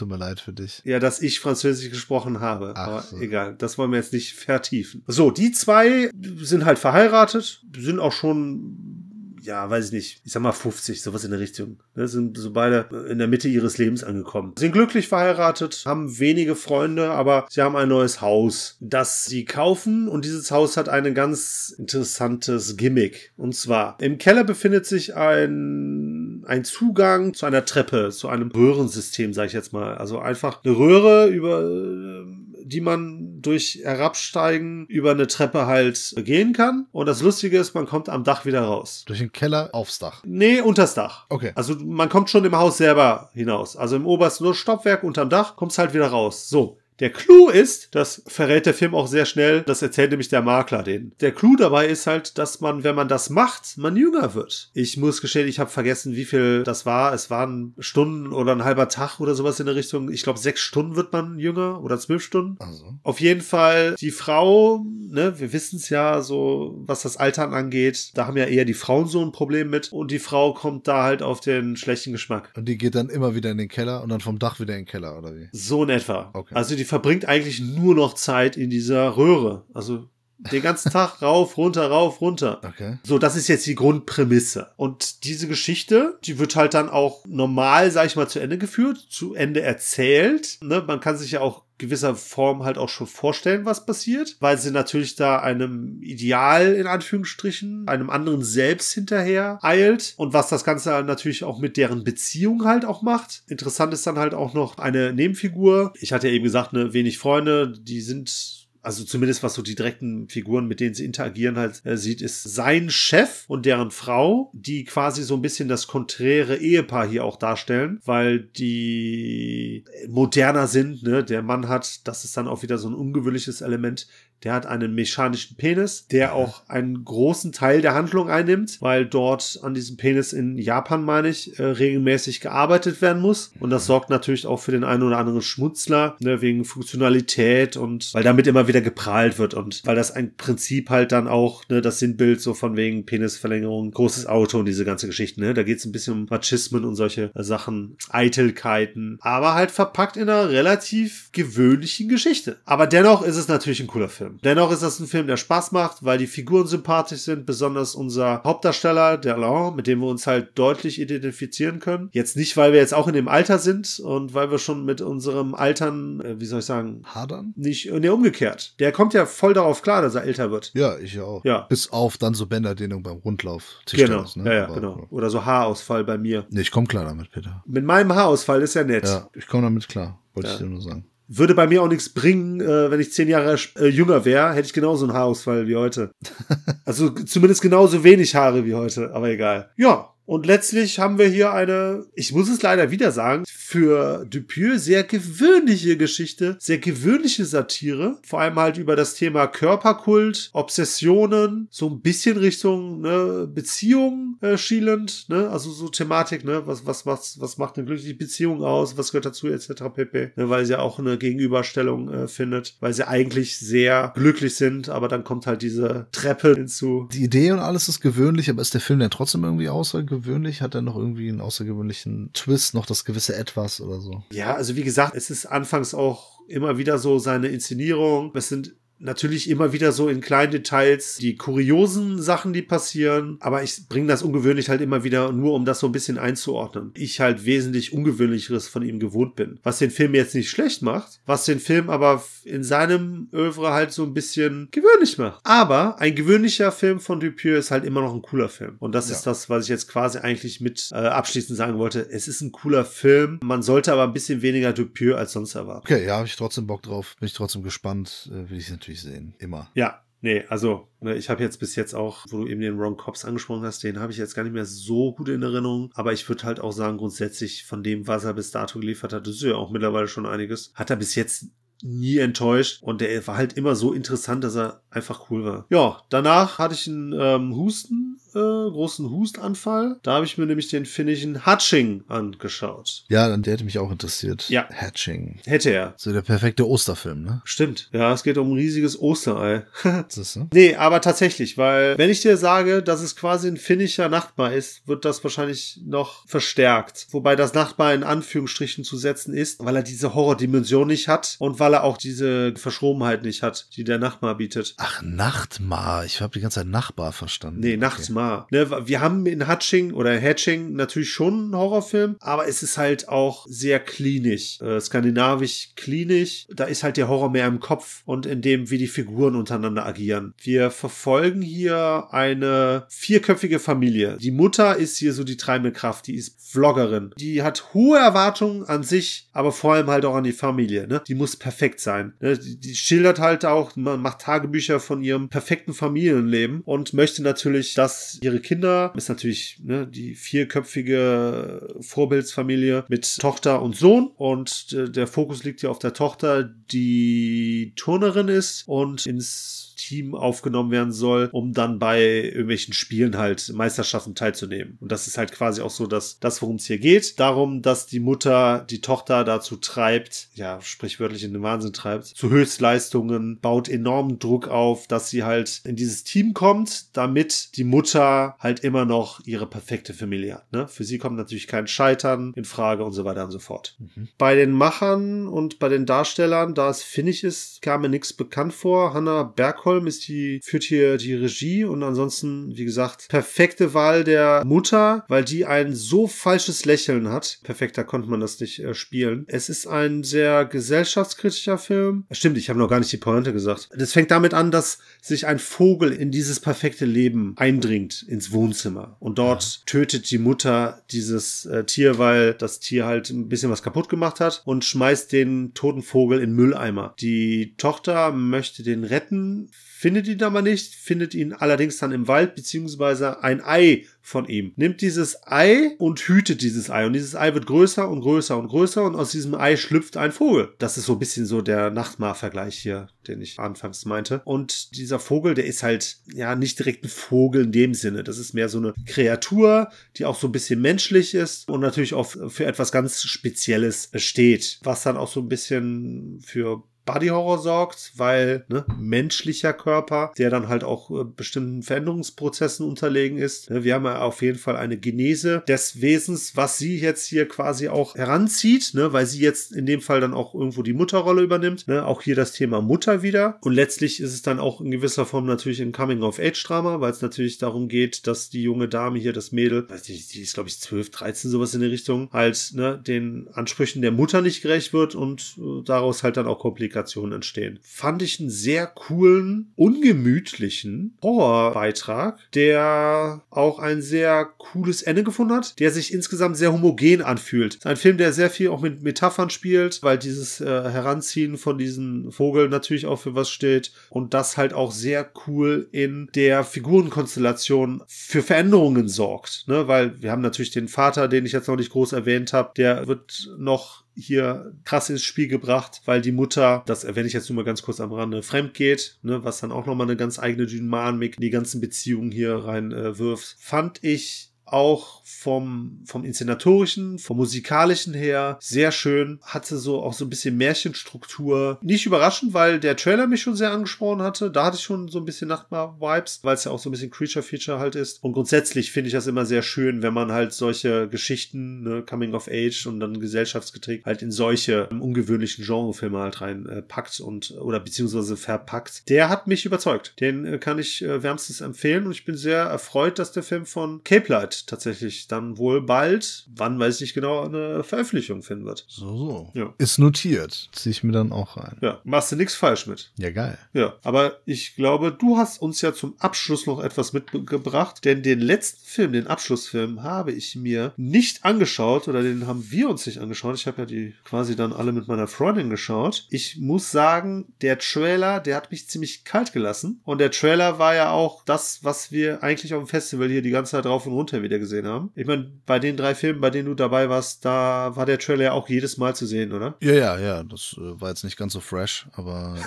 Tut mir leid für dich. Ja, dass ich Französisch gesprochen habe. Ach aber so. egal, das wollen wir jetzt nicht vertiefen. So, die zwei sind halt verheiratet, sind auch schon, ja, weiß ich nicht, ich sag mal 50, sowas in der Richtung. Ne, sind so beide in der Mitte ihres Lebens angekommen. Sind glücklich verheiratet, haben wenige Freunde, aber sie haben ein neues Haus, das sie kaufen und dieses Haus hat ein ganz interessantes Gimmick. Und zwar, im Keller befindet sich ein, ein Zugang zu einer Treppe, zu einem Röhrensystem, sage ich jetzt mal. Also einfach eine Röhre, über äh, die man durch Herabsteigen über eine Treppe halt gehen kann. Und das Lustige ist, man kommt am Dach wieder raus. Durch den Keller aufs Dach. Nee, unters Dach. Okay. Also man kommt schon im Haus selber hinaus. Also im obersten Stockwerk unterm Dach kommt's halt wieder raus. So. Der Clou ist, das verrät der Film auch sehr schnell, das erzählt nämlich der Makler denen. Der Clou dabei ist halt, dass man, wenn man das macht, man jünger wird. Ich muss gestehen, ich habe vergessen, wie viel das war. Es waren Stunden oder ein halber Tag oder sowas in der Richtung. Ich glaube, sechs Stunden wird man jünger oder zwölf Stunden. Also. Auf jeden Fall die Frau, ne, wir wissen es ja so, was das Altern angeht, da haben ja eher die Frauen so ein Problem mit und die Frau kommt da halt auf den schlechten Geschmack. Und die geht dann immer wieder in den Keller und dann vom Dach wieder in den Keller, oder wie? So in etwa. Okay. Also die verbringt eigentlich nur noch Zeit in dieser Röhre. Also den ganzen [laughs] Tag rauf, runter, rauf, runter. Okay. So, das ist jetzt die Grundprämisse. Und diese Geschichte, die wird halt dann auch normal, sag ich mal, zu Ende geführt, zu Ende erzählt. Ne? Man kann sich ja auch gewisser Form halt auch schon vorstellen, was passiert, weil sie natürlich da einem Ideal in Anführungsstrichen, einem anderen Selbst hinterher eilt und was das Ganze halt natürlich auch mit deren Beziehung halt auch macht. Interessant ist dann halt auch noch eine Nebenfigur. Ich hatte ja eben gesagt, ne, wenig Freunde, die sind also zumindest was so die direkten Figuren, mit denen sie interagieren halt äh, sieht, ist sein Chef und deren Frau, die quasi so ein bisschen das konträre Ehepaar hier auch darstellen, weil die moderner sind, ne? Der Mann hat, das ist dann auch wieder so ein ungewöhnliches Element, der hat einen mechanischen Penis, der auch einen großen Teil der Handlung einnimmt, weil dort an diesem Penis in Japan, meine ich, äh, regelmäßig gearbeitet werden muss. Und das sorgt natürlich auch für den einen oder anderen Schmutzler, ne, wegen Funktionalität und weil damit immer wieder geprahlt wird und weil das ein Prinzip halt dann auch, ne, das Sinnbild so von wegen Penisverlängerung, großes Auto und diese ganze Geschichte, ne, da geht es ein bisschen um Machismen und solche äh, Sachen, Eitelkeiten, aber halt verpackt in einer relativ gewöhnlichen Geschichte. Aber dennoch ist es natürlich ein cooler Film. Dennoch ist das ein Film, der Spaß macht, weil die Figuren sympathisch sind, besonders unser Hauptdarsteller, der Alain, mit dem wir uns halt deutlich identifizieren können. Jetzt nicht, weil wir jetzt auch in dem Alter sind und weil wir schon mit unserem Altern, äh, wie soll ich sagen, Hadern? nicht, ne, umgekehrt. Der kommt ja voll darauf klar, dass er älter wird. Ja, ich auch. Ja. Bis auf dann so Bänderdehnung beim Rundlauf. Genau, ne? ja, ja, Aber- genau. Oder so Haarausfall bei mir. Nee, ich komme klar damit, Peter. Mit meinem Haarausfall ist ja nett. Ja, ich komme damit klar. Wollte Ja. ich dir nur sagen. Würde bei mir auch nichts bringen, äh, wenn ich zehn Jahre äh, jünger wäre, hätte ich genauso einen Haarausfall wie heute. [laughs] also zumindest genauso wenig Haare wie heute, aber egal. Ja, und letztlich haben wir hier eine, ich muss es leider wieder sagen, für Dupieux sehr gewöhnliche Geschichte, sehr gewöhnliche Satire. Vor allem halt über das Thema Körperkult, Obsessionen, so ein bisschen Richtung ne, Beziehung äh, schielend, ne? Also so Thematik, ne? Was, was, was, was macht eine glückliche Beziehung aus? Was gehört dazu, etc. pp. Ne? Weil sie auch eine Gegenüberstellung äh, findet, weil sie eigentlich sehr glücklich sind, aber dann kommt halt diese Treppe hinzu. Die Idee und alles ist gewöhnlich, aber ist der Film denn trotzdem irgendwie außergewöhnlich? Außergewöhnlich? Hat er noch irgendwie einen außergewöhnlichen Twist, noch das gewisse Etwas oder so? Ja, also wie gesagt, es ist anfangs auch immer wieder so seine Inszenierung. Es sind natürlich immer wieder so in kleinen Details die kuriosen Sachen, die passieren, aber ich bringe das ungewöhnlich halt immer wieder nur, um das so ein bisschen einzuordnen. Ich halt wesentlich ungewöhnlicheres von ihm gewohnt bin. Was den Film jetzt nicht schlecht macht, was den Film aber in seinem Övre halt so ein bisschen gewöhnlich macht. Aber ein gewöhnlicher Film von Dupieux ist halt immer noch ein cooler Film. Und das ja. ist das, was ich jetzt quasi eigentlich mit äh, abschließend sagen wollte. Es ist ein cooler Film. Man sollte aber ein bisschen weniger Dupieux als sonst erwarten. Okay, ja, habe ich trotzdem Bock drauf. Bin ich trotzdem gespannt. Äh, will ich natürlich natürlich sehen. Immer. Ja, Nee, also ne, ich habe jetzt bis jetzt auch, wo du eben den Ron Cops angesprochen hast, den habe ich jetzt gar nicht mehr so gut in Erinnerung. Aber ich würde halt auch sagen, grundsätzlich von dem, was er bis dato geliefert hat, das ist ja auch mittlerweile schon einiges, hat er bis jetzt nie enttäuscht und der war halt immer so interessant, dass er einfach cool war. Ja, danach hatte ich einen ähm, Husten, äh, großen Hustanfall. Da habe ich mir nämlich den finnischen Hatching angeschaut. Ja, der hätte mich auch interessiert. Ja. Hatching. Hätte er. So der perfekte Osterfilm, ne? Stimmt. Ja, es geht um ein riesiges Osterei. [laughs] das ne? Nee, aber tatsächlich, weil wenn ich dir sage, dass es quasi ein finnischer Nachbar ist, wird das wahrscheinlich noch verstärkt. Wobei das Nachbar in Anführungsstrichen zu setzen ist, weil er diese Horrordimension nicht hat und weil er auch diese Verschrobenheit nicht hat, die der Nachbar bietet. Ach, Nachtmar. Ich habe die ganze Zeit Nachbar verstanden. Nee, Nachtmar. Okay. Ne, wir haben in Hatching oder Hatching natürlich schon einen Horrorfilm, aber es ist halt auch sehr klinisch. Äh, skandinavisch klinisch. Da ist halt der Horror mehr im Kopf und in dem, wie die Figuren untereinander agieren. Wir verfolgen hier eine vierköpfige Familie. Die Mutter ist hier so die treibende Kraft. Die ist Vloggerin. Die hat hohe Erwartungen an sich, aber vor allem halt auch an die Familie. Ne? Die muss perfekt sein. Ne? Die, die schildert halt auch, man macht Tagebücher von ihrem perfekten Familienleben und möchte natürlich, dass ihre Kinder, ist natürlich ne, die vierköpfige Vorbildsfamilie mit Tochter und Sohn. Und äh, der Fokus liegt hier auf der Tochter, die Turnerin ist und ins Team aufgenommen werden soll, um dann bei irgendwelchen Spielen halt Meisterschaften teilzunehmen. Und das ist halt quasi auch so dass das, worum es hier geht. Darum, dass die Mutter die Tochter dazu treibt, ja, sprichwörtlich in den Wahnsinn treibt, zu Höchstleistungen, baut enormen Druck auf, dass sie halt in dieses Team kommt, damit die Mutter halt immer noch ihre perfekte Familie hat. Ne? Für sie kommt natürlich kein Scheitern in Frage und so weiter und so fort. Mhm. Bei den Machern und bei den Darstellern, da es finnig ist, kam mir nichts bekannt vor. Hannah Bergholm Stockholm ist die, führt hier die Regie und ansonsten, wie gesagt, perfekte Wahl der Mutter, weil die ein so falsches Lächeln hat. Perfekter konnte man das nicht äh, spielen. Es ist ein sehr gesellschaftskritischer Film. Stimmt, ich habe noch gar nicht die Pointe gesagt. Das fängt damit an, dass sich ein Vogel in dieses perfekte Leben eindringt ins Wohnzimmer und dort tötet die Mutter dieses äh, Tier, weil das Tier halt ein bisschen was kaputt gemacht hat und schmeißt den toten Vogel in Mülleimer. Die Tochter möchte den retten, findet ihn aber nicht, findet ihn allerdings dann im Wald, beziehungsweise ein Ei von ihm. Nimmt dieses Ei und hütet dieses Ei. Und dieses Ei wird größer und größer und größer und aus diesem Ei schlüpft ein Vogel. Das ist so ein bisschen so der Nachtmar-Vergleich hier, den ich anfangs meinte. Und dieser Vogel, der ist halt ja nicht direkt ein Vogel in dem Sinne. Das ist mehr so eine Kreatur, die auch so ein bisschen menschlich ist und natürlich auch für etwas ganz Spezielles steht. Was dann auch so ein bisschen für Body Horror sorgt, weil ne, menschlicher Körper, der dann halt auch äh, bestimmten Veränderungsprozessen unterlegen ist. Ne, wir haben ja auf jeden Fall eine Genese des Wesens, was sie jetzt hier quasi auch heranzieht, ne, weil sie jetzt in dem Fall dann auch irgendwo die Mutterrolle übernimmt. Ne, auch hier das Thema Mutter wieder. Und letztlich ist es dann auch in gewisser Form natürlich ein Coming-of-Age-Drama, weil es natürlich darum geht, dass die junge Dame hier, das Mädel, weiß nicht, die ist glaube ich 12, 13, sowas in der Richtung, halt ne, den Ansprüchen der Mutter nicht gerecht wird und äh, daraus halt dann auch kompliziert Komplikationen entstehen. Fand ich einen sehr coolen, ungemütlichen Horrorbeitrag, der auch ein sehr cooles Ende gefunden hat, der sich insgesamt sehr homogen anfühlt. Ein Film, der sehr viel auch mit Metaphern spielt, weil dieses äh, Heranziehen von diesen Vogel natürlich auch für was steht und das halt auch sehr cool in der Figurenkonstellation für Veränderungen sorgt, ne? weil wir haben natürlich den Vater, den ich jetzt noch nicht groß erwähnt habe, der wird noch hier krass ins Spiel gebracht, weil die Mutter, das erwähne ich jetzt nur mal ganz kurz am Rande, fremd geht, ne, was dann auch nochmal eine ganz eigene Dynamik in die ganzen Beziehungen hier rein äh, wirft. Fand ich auch vom, vom inszenatorischen, vom musikalischen her sehr schön. Hatte so auch so ein bisschen Märchenstruktur. Nicht überraschend, weil der Trailer mich schon sehr angesprochen hatte. Da hatte ich schon so ein bisschen Nachtmar-Vibes, weil es ja auch so ein bisschen Creature-Feature halt ist. Und grundsätzlich finde ich das immer sehr schön, wenn man halt solche Geschichten, ne, Coming of Age und dann gesellschaftsgeträgt, halt in solche um, ungewöhnlichen Genrefilme halt reinpackt äh, und oder beziehungsweise verpackt. Der hat mich überzeugt. Den äh, kann ich äh, wärmstens empfehlen und ich bin sehr erfreut, dass der Film von Cape Light tatsächlich dann wohl bald, wann weiß ich nicht genau, eine Veröffentlichung finden wird. So, so. Ja. Ist notiert. Ziehe ich mir dann auch rein. Ja, machst du nichts falsch mit. Ja, geil. Ja, aber ich glaube, du hast uns ja zum Abschluss noch etwas mitgebracht, denn den letzten Film, den Abschlussfilm, habe ich mir nicht angeschaut oder den haben wir uns nicht angeschaut. Ich habe ja die quasi dann alle mit meiner Freundin geschaut. Ich muss sagen, der Trailer, der hat mich ziemlich kalt gelassen und der Trailer war ja auch das, was wir eigentlich auf dem Festival hier die ganze Zeit drauf und runter wieder gesehen haben. Ich meine, bei den drei Filmen, bei denen du dabei warst, da war der Trailer ja auch jedes Mal zu sehen, oder? Ja, ja, ja. Das äh, war jetzt nicht ganz so fresh, aber. [laughs]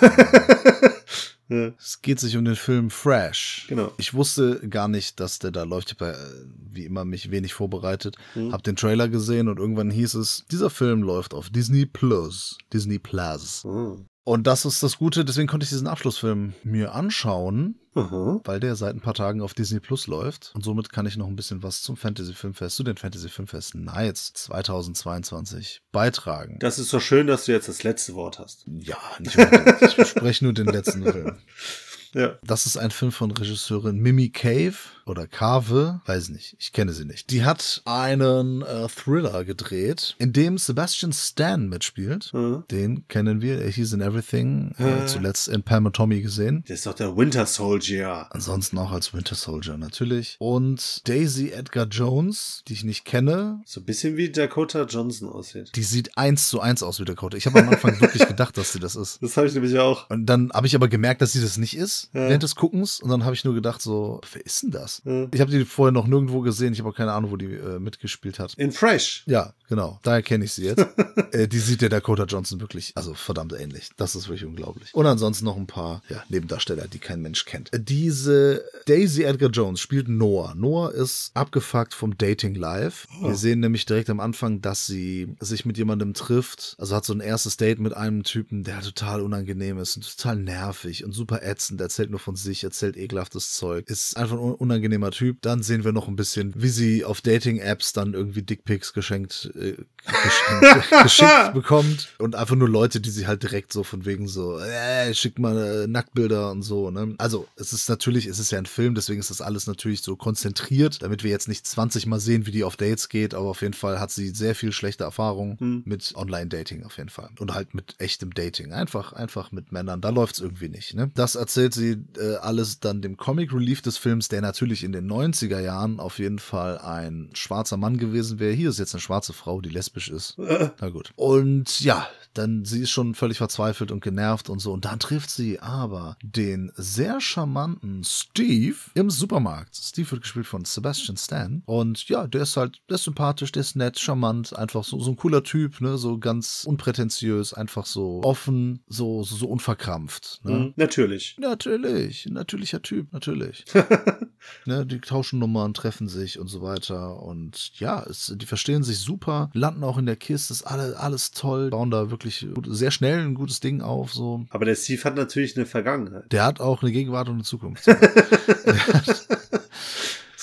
Äh, es geht sich um den Film Fresh. Genau. Ich wusste gar nicht, dass der da läuft. Ich habe äh, wie immer mich wenig vorbereitet. Mhm. Hab den Trailer gesehen und irgendwann hieß es, dieser Film läuft auf Disney Plus. Disney Plus. Mhm. Und das ist das Gute, deswegen konnte ich diesen Abschlussfilm mir anschauen, mhm. weil der seit ein paar Tagen auf Disney Plus läuft. Und somit kann ich noch ein bisschen was zum Fantasy Filmfest, zu den Fantasy Filmfest Nights 2022 beitragen. Das ist doch schön, dass du jetzt das letzte Wort hast. Ja, nicht unbedingt. ich bespreche nur den letzten Film. [laughs] Ja. Das ist ein Film von Regisseurin Mimi Cave oder Cave, weiß nicht, ich kenne sie nicht. Die hat einen äh, Thriller gedreht, in dem Sebastian Stan mitspielt. Mhm. Den kennen wir, hieß in Everything, äh, zuletzt in Pam und Tommy gesehen. Der ist doch der Winter Soldier. Ansonsten auch als Winter Soldier natürlich. Und Daisy Edgar Jones, die ich nicht kenne. So ein bisschen wie Dakota Johnson aussieht. Die sieht eins zu eins aus wie Dakota. Ich habe am Anfang wirklich [laughs] gedacht, dass sie das ist. Das habe ich nämlich auch. Und dann habe ich aber gemerkt, dass sie das nicht ist, ja. während des Guckens. Und dann habe ich nur gedacht so, wer ist denn das? Ja. Ich habe die vorher noch nirgendwo gesehen. Ich habe auch keine Ahnung, wo die äh, mitgespielt hat. In Fresh. Ja, genau. Daher kenne ich sie jetzt. [laughs] äh, die sieht der Dakota Johnson wirklich, also verdammt ähnlich. Das ist wirklich unglaublich. Und ansonsten noch ein paar ja, Nebendarsteller, die kein Mensch kennt. Äh, diese Daisy Edgar Jones spielt Noah. Noah ist abgefuckt vom Dating Live. Oh. Wir sehen nämlich direkt am Anfang, dass sie sich mit jemandem trifft. Also hat so ein erstes Date mit einem Typen, der total unangenehm ist und total nervig und super ätzend. Erzählt nur von sich, erzählt ekelhaftes Zeug. Ist einfach ein unangenehmer Typ. Dann sehen wir noch ein bisschen, wie sie auf Dating-Apps dann irgendwie Dickpics geschenkt, äh, geschenkt [laughs] geschickt bekommt. Und einfach nur Leute, die sie halt direkt so von wegen so, äh, schickt mal äh, Nacktbilder und so. Ne? Also es ist natürlich, es ist ja ein Film, deswegen ist das alles natürlich so konzentriert, damit wir jetzt nicht 20 Mal sehen, wie die auf Dates geht, aber auf jeden Fall hat sie sehr viel schlechte Erfahrungen hm. mit Online-Dating auf jeden Fall. Und halt mit echtem Dating. Einfach, einfach mit Männern. Da läuft es irgendwie nicht. Ne? Das erzählt sie äh, alles dann dem Comic Relief des Films, der natürlich in den 90er Jahren auf jeden Fall ein schwarzer Mann gewesen wäre. Hier ist jetzt eine schwarze Frau, die lesbisch ist. Äh. Na gut. Und ja, dann sie ist schon völlig verzweifelt und genervt und so. Und dann trifft sie aber den sehr charmanten Steve im Supermarkt. Steve wird gespielt von Sebastian Stan. Und ja, der ist halt, der ist sympathisch, der ist nett, charmant, einfach so, so ein cooler Typ, ne, so ganz unprätentiös, einfach so offen, so, so, so unverkrampft. Ne? Mhm, natürlich. Natürlich, natürlicher Typ, natürlich. [laughs] ne, die tauschen Nummern, treffen sich und so weiter. Und ja, es, die verstehen sich super, landen auch in der Kiste, ist alle, alles toll, bauen da wirklich sehr schnell ein gutes Ding auf. So. Aber der Steve hat natürlich eine Vergangenheit. Der hat auch eine Gegenwart und eine Zukunft. [laughs] [laughs]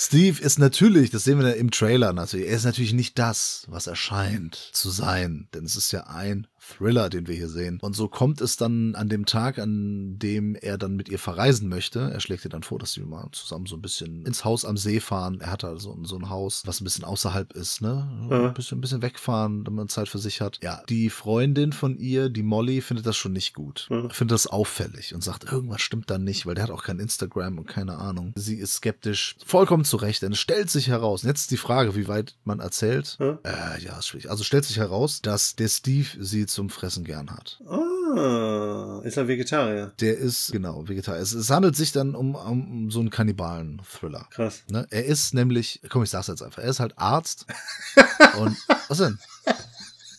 Steve ist natürlich, das sehen wir im Trailer natürlich, er ist natürlich nicht das, was er scheint zu sein. Denn es ist ja ein Thriller, den wir hier sehen. Und so kommt es dann an dem Tag, an dem er dann mit ihr verreisen möchte. Er schlägt ihr dann vor, dass sie mal zusammen so ein bisschen ins Haus am See fahren. Er hat also so ein Haus, was ein bisschen außerhalb ist, ne? Ja. Ein bisschen, ein bisschen wegfahren, damit man Zeit für sich hat. Ja, die Freundin von ihr, die Molly, findet das schon nicht gut. Ja. Findet das auffällig und sagt, irgendwas stimmt da nicht, weil der hat auch kein Instagram und keine Ahnung. Sie ist skeptisch. Vollkommen zu Recht, denn es stellt sich heraus. Und jetzt ist die Frage, wie weit man erzählt. Ja. Äh, ja, ist schwierig. Also stellt sich heraus, dass der Steve sie zum Fressen gern hat. Ah, ist er Vegetarier. Der ist, genau, Vegetarier. Es, es handelt sich dann um, um, so einen Kannibalen-Thriller. Krass. Ne? Er ist nämlich, komm, ich sag's jetzt einfach, er ist halt Arzt [laughs] und, was denn?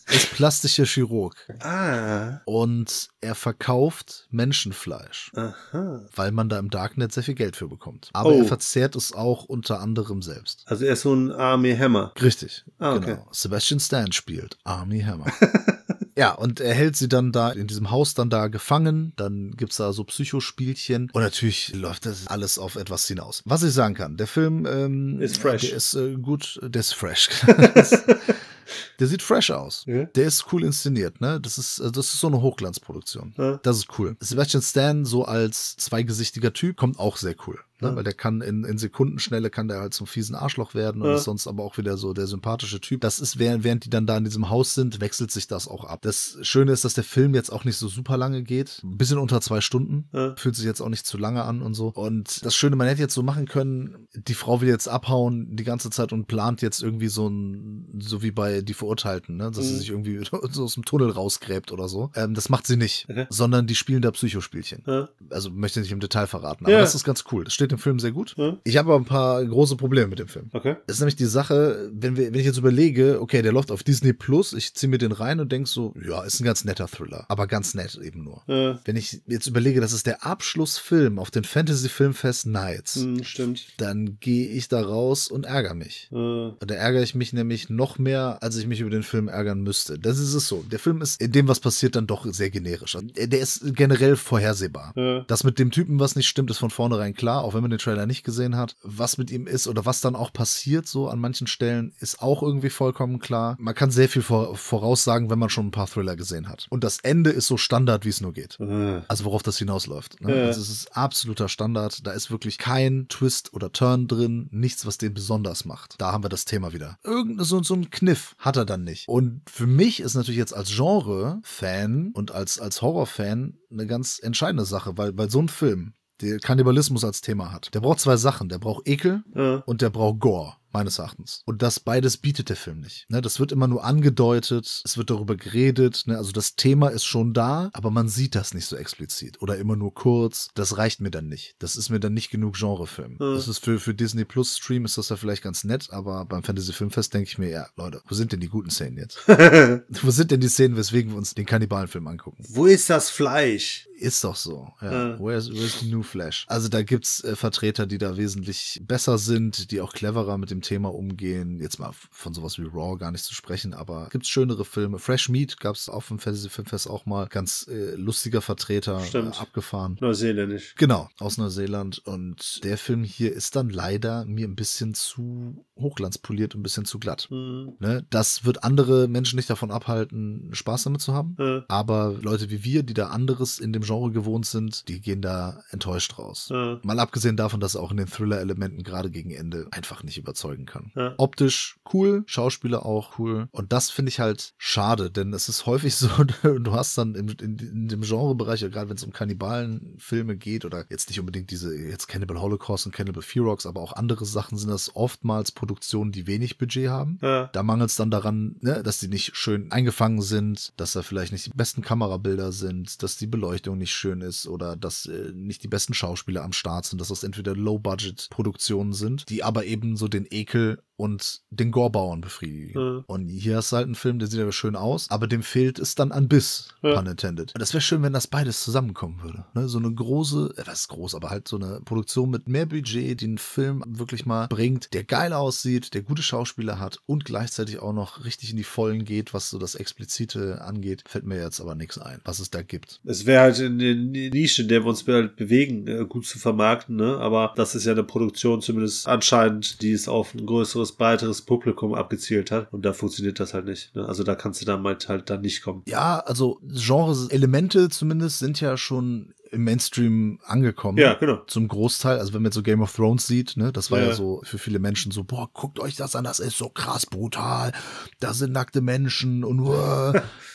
Er ist plastischer Chirurg Ah, und er verkauft Menschenfleisch, aha. weil man da im Darknet sehr viel Geld für bekommt. Aber Oh. er verzehrt es auch unter anderem selbst. Also er ist so ein Army Hammer. Richtig, Ah, okay. genau. Sebastian Stan spielt Army Hammer. [laughs] ja, und er hält sie dann da in diesem Haus dann da gefangen. Dann gibt's da so Psychospielchen. Und natürlich läuft das alles auf etwas hinaus. Was ich sagen kann, der Film ähm, Ist fresh. Der ist äh, gut, der ist fresh. [laughs] der sieht fresh aus. Ja. Der ist cool inszeniert, ne? Das ist, äh, das ist so eine Hochglanzproduktion. Ja. Das ist cool. Sebastian Stan so als zweigesichtiger Typ kommt auch sehr cool. Ne? Ja. Weil der kann in, in Sekundenschnelle kann der halt zum fiesen Arschloch werden und Ja. ist sonst aber auch wieder so der sympathische Typ. Das ist, während, während die dann da in diesem Haus sind, wechselt sich das auch ab. Das Schöne ist, dass der Film jetzt auch nicht so super lange geht. Ein bisschen unter zwei Stunden. Ja. Fühlt sich jetzt auch nicht zu lange an und so. Und das Schöne, man hätte jetzt so machen können, die Frau will jetzt abhauen die ganze Zeit und plant jetzt irgendwie so ein, so wie bei Die Verurteilten, ne? dass sie Mhm. sich irgendwie [laughs] so aus dem Tunnel rausgräbt oder so. Ähm, das macht sie nicht, Okay. sondern die spielen da Psychospielchen. Also möchte nicht im Detail verraten, aber das ist ganz cool. Das steht im Film sehr gut. Ja. Ich habe aber ein paar große Probleme mit dem Film. Okay. Das ist nämlich die Sache, wenn, wir, wenn ich jetzt überlege, okay, der läuft auf Disney Plus, ich ziehe mir den rein und denk so, ja, ist ein ganz netter Thriller, aber ganz nett eben nur. Ja. Wenn ich jetzt überlege, das ist der Abschlussfilm auf den Fantasy Filmfest Nights, Hm, stimmt. dann gehe ich da raus und ärgere mich. Ja. Und da ärgere ich mich nämlich noch mehr, als ich mich über den Film ärgern müsste. Das ist es so. Der Film ist in dem, was passiert, dann doch sehr generisch. Der ist generell vorhersehbar. Das mit dem Typen, was nicht stimmt, ist von vornherein klar, auch wenn man den Trailer nicht gesehen hat. Was mit ihm ist oder was dann auch passiert, so an manchen Stellen, ist auch irgendwie vollkommen klar. Man kann sehr viel vor, voraussagen, wenn man schon ein paar Thriller gesehen hat. Und das Ende ist so Standard, wie es nur geht. Ja. Also worauf das hinausläuft. Ne? Ja. Also es ist absoluter Standard. Da ist wirklich kein Twist oder Turn drin, nichts, was den besonders macht. Da haben wir das Thema wieder. Irgend so, so ein Kniff hat er dann nicht. Und für mich ist natürlich jetzt als Genre-Fan und als, als Horror-Fan eine ganz entscheidende Sache, weil, weil so ein Film, der Kannibalismus als Thema hat, der braucht zwei Sachen. Der braucht Ekel Ja. und der braucht Gore. Meines Erachtens. Und das beides bietet der Film nicht. Ne, das wird immer nur angedeutet, es wird darüber geredet, ne, also das Thema ist schon da, aber man sieht das nicht so explizit. Oder immer nur kurz. Das reicht mir dann nicht. Das ist mir dann nicht genug Genrefilm. Ja. Das ist für, für Disney Plus Stream ist das ja vielleicht ganz nett, aber beim Fantasy Filmfest denke ich mir, ja, Leute, wo sind denn die guten Szenen jetzt? [laughs] wo sind denn die Szenen, weswegen wir uns den Kannibalenfilm angucken? Wo ist das Fleisch? Ist doch so. Ja. Ja. Where's, where's the new Flash? Also da gibt's äh, Vertreter, die da wesentlich besser sind, die auch cleverer mit dem Thema umgehen. Jetzt mal von sowas wie Raw gar nicht zu sprechen, aber gibt's schönere Filme. Fresh Meat gab's auf dem Fantasy Filmfest auch mal. Ganz äh, lustiger Vertreter, äh, Stimmt. abgefahren. Neuseeländisch. Genau, aus Neuseeland. Und der Film hier ist dann leider mir ein bisschen zu hochglanzpoliert und ein bisschen zu glatt. Hm. Ne? Das wird andere Menschen nicht davon abhalten, Spaß damit zu haben. Ja. Aber Leute wie wir, die da anderes in dem Genre gewohnt sind, die gehen da enttäuscht raus. Ja. Mal abgesehen davon, dass er auch in den Thriller-Elementen gerade gegen Ende einfach nicht überzeugen kann. Optisch cool, Schauspieler auch cool. Und das finde ich halt schade, denn es ist häufig [laughs] so, du hast dann im, in, in dem Genrebereich, gerade wenn es um Kannibalenfilme geht oder jetzt nicht unbedingt diese, jetzt Cannibal Holocaust und Cannibal Ferox, aber auch andere Sachen sind das oftmals Produktionen, die wenig Budget haben. Ja. Da mangelt es dann daran, ne, dass die nicht schön eingefangen sind, dass da vielleicht nicht die besten Kamerabilder sind, dass die Beleuchtung nicht schön ist oder dass äh, nicht die besten Schauspieler am Start sind, dass das entweder Low-Budget-Produktionen sind, die aber eben so den Ekel und den Gorbauern befriedigen. Ja. Und hier hast du halt einen Film, der sieht aber schön aus, aber dem fehlt es dann an Biss, Ja. pun intended. Und das wäre schön, wenn das beides zusammenkommen würde. Ne? So eine große, äh, was ist groß, aber halt so eine Produktion mit mehr Budget, die einen Film wirklich mal bringt, der geil aussieht, der gute Schauspieler hat und gleichzeitig auch noch richtig in die Vollen geht, was so das Explizite angeht. Fällt mir jetzt aber nichts ein, was es da gibt. Es wäre halt in der Nische, in der wir uns halt bewegen, äh, gut zu vermarkten, ne? Aber das ist ja eine Produktion zumindest anscheinend, die es auf ein größeres, breiteres Publikum abgezielt hat. Und da funktioniert das halt nicht. Ne? Also da kannst du dann halt, halt dann nicht kommen. Ja, also Genre-Elemente zumindest sind ja schon im Mainstream angekommen. Ja, genau. Zum Großteil. Also wenn man jetzt so Game of Thrones sieht, ne, das war ja. Ja. so für viele Menschen so, boah, guckt euch das an, das ist so krass brutal. Da sind nackte Menschen und [laughs] uh.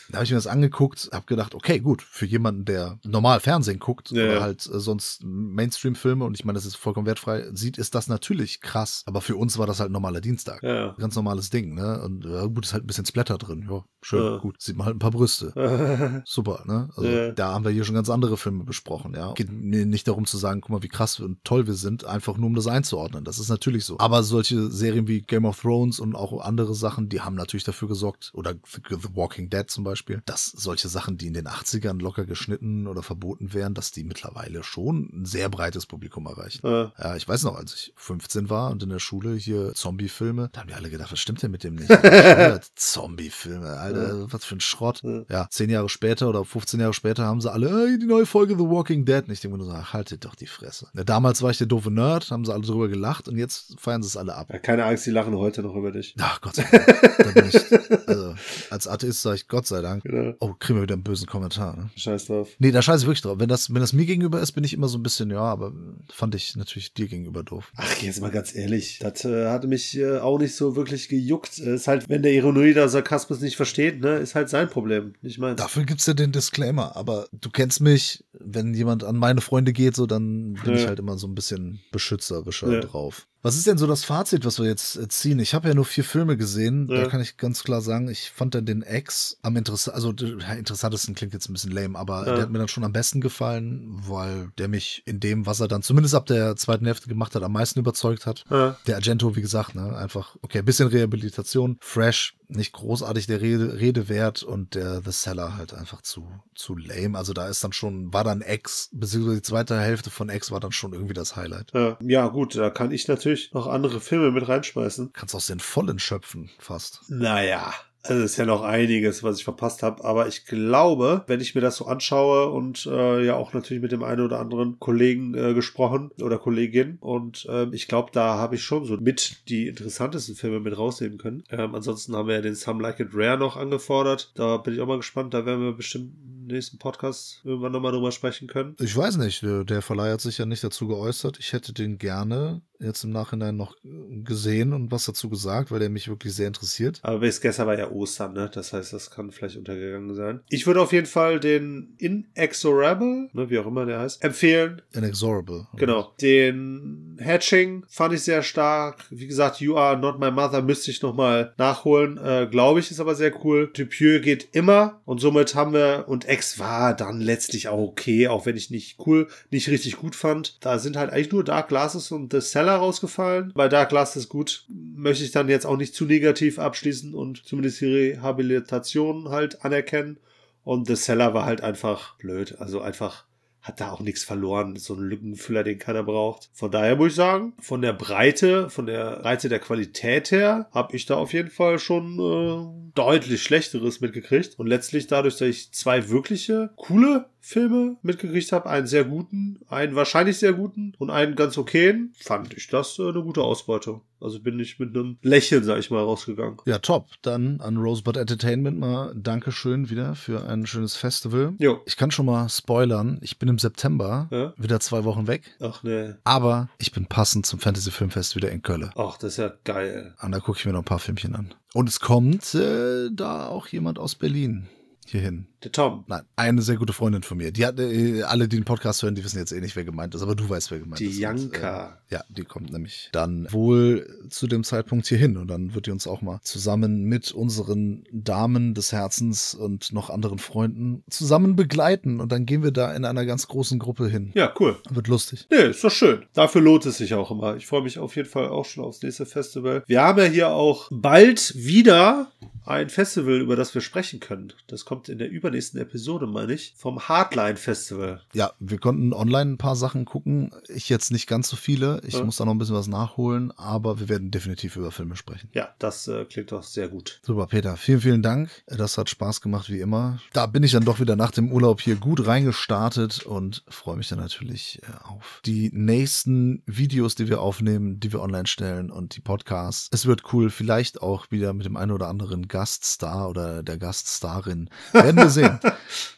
Da habe ich mir das angeguckt, habe gedacht, okay, gut, für jemanden, der normal Fernsehen guckt Ja, oder halt äh, sonst Mainstream-Filme, und ich meine, das ist vollkommen wertfrei, sieht, ist das natürlich krass. Aber für uns war das halt ein normaler Dienstag. Ja. Ganz normales Ding, ne? Und ja, gut, ist halt ein bisschen Splatter drin. Ja, schön, gut. Sieht man halt ein paar Brüste. [laughs] Super, ne? Also da haben wir hier schon ganz andere Filme besprochen, ja. Geht mir nicht darum zu sagen, guck mal, wie krass und toll wir sind, einfach nur um das einzuordnen. Das ist natürlich so. Aber solche Serien wie Game of Thrones und auch andere Sachen, die haben natürlich dafür gesorgt, oder The Walking Dead zum Beispiel, dass solche Sachen, die in den 80ern locker geschnitten oder verboten wären, dass die mittlerweile schon ein sehr breites Publikum erreichen. Ja. Ja, ich weiß noch, als ich 15 war und in der Schule hier Zombie-Filme, da haben die alle gedacht, was stimmt denn mit dem nicht? [laughs] Zombie-Filme, Alter, was für ein Schrott. Ja. Ja, zehn Jahre später oder 15 Jahre später haben sie alle, ey, die neue Folge The Walking Dead. Und ich denke mir nur so, ach, haltet doch die Fresse. Ja, damals war ich der doofe Nerd, haben sie alle drüber gelacht und jetzt feiern sie es alle ab. Ja, keine Angst, die lachen heute noch über dich. Ach Gott sei Dank. Ich, also, als Atheist sage ich Gott sei Dank. Genau. Oh, kriegen wir wieder einen bösen Kommentar, ne? Scheiß drauf. Nee, da scheiße ich wirklich drauf. Wenn das, wenn das mir gegenüber ist, bin ich immer so ein bisschen, ja, aber fand ich natürlich dir gegenüber doof. Ach, jetzt mal ganz ehrlich, das äh, hatte mich äh, auch nicht so wirklich gejuckt. Äh, Ist halt, wenn der Ironie oder Sarkasmus nicht versteht, ne, ist halt sein Problem, nicht meins. Dafür gibt's ja den Disclaimer, aber du kennst mich, wenn jemand an meine Freunde geht, so, dann bin Ja. ich halt immer so ein bisschen beschützerischer Ja. drauf. Was ist denn so das Fazit, was wir jetzt äh, ziehen? Ich habe ja nur vier Filme gesehen. Da Ja. kann ich ganz klar sagen, ich fand dann den Ex am interessant, also interessantesten klingt jetzt ein bisschen lame, aber Ja. der hat mir dann schon am besten gefallen, weil der mich in dem, was er dann zumindest ab der zweiten Hälfte gemacht hat, am meisten überzeugt hat. Ja. Der Argento, wie gesagt, ne, einfach, okay, bisschen Rehabilitation, fresh, nicht großartig der Rede, Rede wert und der The Seller halt einfach zu, zu lame. Also da ist dann schon, war dann X, beziehungsweise die zweite Hälfte von X war dann schon irgendwie das Highlight. Ja. ja, gut, da kann ich natürlich noch andere Filme mit reinschmeißen. Kannst aus den Vollen schöpfen, fast. Naja. Also es ist ja noch einiges, was ich verpasst habe, aber ich glaube, wenn ich mir das so anschaue und äh, ja auch natürlich mit dem einen oder anderen Kollegen äh, gesprochen oder Kollegin und ähm, ich glaube, da habe ich schon so mit die interessantesten Filme mit rausnehmen können. Ähm, ansonsten haben wir ja den Some Like It Rare noch angefordert. Da bin ich auch mal gespannt. Da werden wir bestimmt im nächsten Podcast irgendwann nochmal drüber sprechen können. Ich weiß nicht, der der Verleih hat sich ja nicht dazu geäußert. Ich hätte den gerne jetzt im Nachhinein noch äh, gesehen und was dazu gesagt, weil der mich wirklich sehr interessiert. Aber bis gestern war ja Ostern, ne? Das heißt, das kann vielleicht untergegangen sein. Ich würde auf jeden Fall den Inexorable, ne, wie auch immer der heißt, empfehlen. Inexorable. Genau. Den Hatching fand ich sehr stark. Wie gesagt, You Are Not My Mother müsste ich nochmal nachholen. Äh, Glaube ich, ist aber sehr cool. Dupieux geht immer und somit haben wir, und X war dann letztlich auch okay, auch wenn ich nicht cool, nicht richtig gut fand. Da sind halt eigentlich nur Dark Glasses und The Cellar rausgefallen. Bei Dark Glasses gut, möchte ich dann jetzt auch nicht zu negativ abschließen und zumindest die Rehabilitation halt anerkennen. Und The Cellar war halt einfach blöd. Also einfach hat da auch nichts verloren. So ein Lückenfüller, den keiner braucht. Von daher muss ich sagen, von der Breite, von der Breite der Qualität her, habe ich da auf jeden Fall schon äh, deutlich Schlechteres mitgekriegt. Und letztlich dadurch, dass ich zwei wirkliche coole Filme mitgekriegt habe, einen sehr guten, einen wahrscheinlich sehr guten und einen ganz okayen, fand ich das äh, eine gute Ausbeute. Also bin ich mit einem Lächeln, sag ich mal, rausgegangen. Ja, top. Dann an Rosebud Entertainment mal Dankeschön wieder für ein schönes Festival. Jo. Ich kann schon mal spoilern. Ich bin im September Ja. wieder zwei Wochen weg. Ach ne. Aber ich bin passend zum Fantasy Filmfest wieder in Köln. Ach, das ist ja geil. Und da gucke ich mir noch ein paar Filmchen an. Und es kommt äh, da auch jemand aus Berlin hierhin. Der Tom. Nein, eine sehr gute Freundin von mir. Die hat, äh, alle, die den Podcast hören, die wissen jetzt eh nicht, wer gemeint ist, aber du weißt, wer gemeint Die ist. Und, Janka. äh, ja, die kommt nämlich dann wohl zu dem Zeitpunkt hierhin und dann wird die uns auch mal zusammen mit unseren Damen des Herzens und noch anderen Freunden zusammen begleiten und dann gehen wir da in einer ganz großen Gruppe hin. Ja, cool. Wird lustig. Nee, ist doch schön. Dafür lohnt es sich auch immer. Ich freue mich auf jeden Fall auch schon aufs nächste Festival. Wir haben ja hier auch bald wieder ein Festival, über das wir sprechen können. Das kommt in der übernächsten Episode, meine ich, vom Hardline Festival. Ja, wir konnten online ein paar Sachen gucken. Ich jetzt nicht ganz so viele. Ich ja. muss da noch ein bisschen was nachholen, aber wir werden definitiv über Filme sprechen. Ja, das äh, klingt doch sehr gut. Super, Peter. Vielen, vielen Dank. Das hat Spaß gemacht, wie immer. Da bin ich dann doch wieder nach dem Urlaub hier gut reingestartet und freue mich dann natürlich äh, auf die nächsten Videos, die wir aufnehmen, die wir online stellen und die Podcasts. Es wird cool. Vielleicht auch wieder mit dem einen oder anderen Gaststar oder der Gaststarin. [laughs] Werden wir sehen.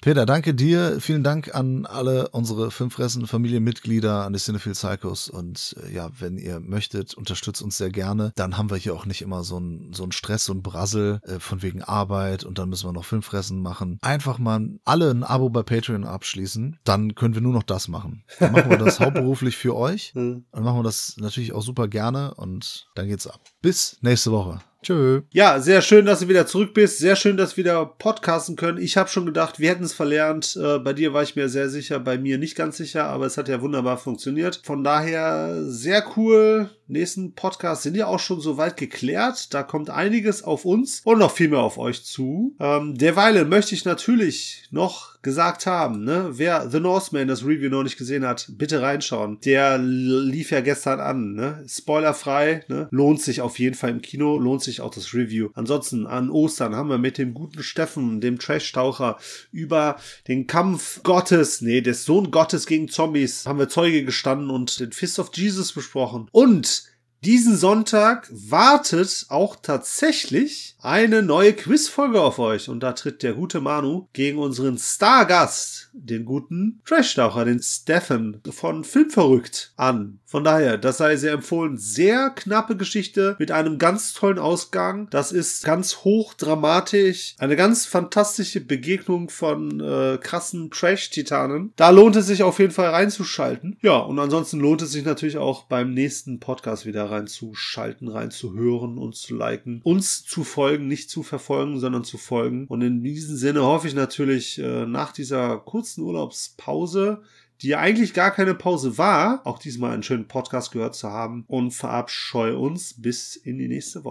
Peter, danke dir. Vielen Dank an alle unsere Filmfressen Familienmitglieder, an die Cinephile Psychos. Und äh, ja, wenn ihr möchtet, unterstützt uns sehr gerne. Dann haben wir hier auch nicht immer so einen so Stress und Brassel äh, von wegen Arbeit und dann müssen wir noch Filmfressen machen. Einfach mal alle ein Abo bei Patreon abschließen. Dann können wir nur noch das machen. Dann machen wir das [laughs] hauptberuflich für euch. Dann machen wir das natürlich auch super gerne und dann geht's ab. Bis nächste Woche. Tschö. Ja, sehr schön, dass du wieder zurück bist. Sehr schön, dass wir wieder podcasten können. Ich habe schon gedacht, wir hätten es verlernt. Äh, bei dir war ich mir sehr sicher, bei mir nicht ganz sicher, aber es hat ja wunderbar funktioniert. Von daher sehr cool. Nächsten Podcast sind ja auch schon soweit geklärt. Da kommt einiges auf uns und noch viel mehr auf euch zu. Ähm, derweil möchte ich natürlich noch gesagt haben, ne? Wer The Northman das Review noch nicht gesehen hat, bitte reinschauen. Der lief ja gestern an, ne? Spoilerfrei, ne? Lohnt sich auf jeden Fall im Kino, lohnt sich auch das Review. Ansonsten an Ostern haben wir mit dem guten Steffen, dem Trash-Taucher, über den Kampf Gottes, nee, des Sohn Gottes gegen Zombies, haben wir Zeuge gestanden und den Fist of Jesus besprochen. Und diesen Sonntag wartet auch tatsächlich eine neue Quizfolge auf euch. Und da tritt der gute Manu gegen unseren Stargast, den guten Trash-Taucher, den Stefan von Filmverrückt an. Von daher, das sei sehr empfohlen. Sehr knappe Geschichte mit einem ganz tollen Ausgang. Das ist ganz hoch dramatisch. Eine ganz fantastische Begegnung von äh, krassen Trash-Titanen. Da lohnt es sich auf jeden Fall reinzuschalten. Ja, und ansonsten lohnt es sich natürlich auch beim nächsten Podcast wieder reinzuschalten, reinzuhören, uns zu liken, uns zu folgen, nicht zu verfolgen, sondern zu folgen. Und in diesem Sinne hoffe ich natürlich äh, nach dieser kurzen Urlaubspause, die ja eigentlich gar keine Pause war, auch diesmal einen schönen Podcast gehört zu haben und verabscheue uns bis in die nächste Woche.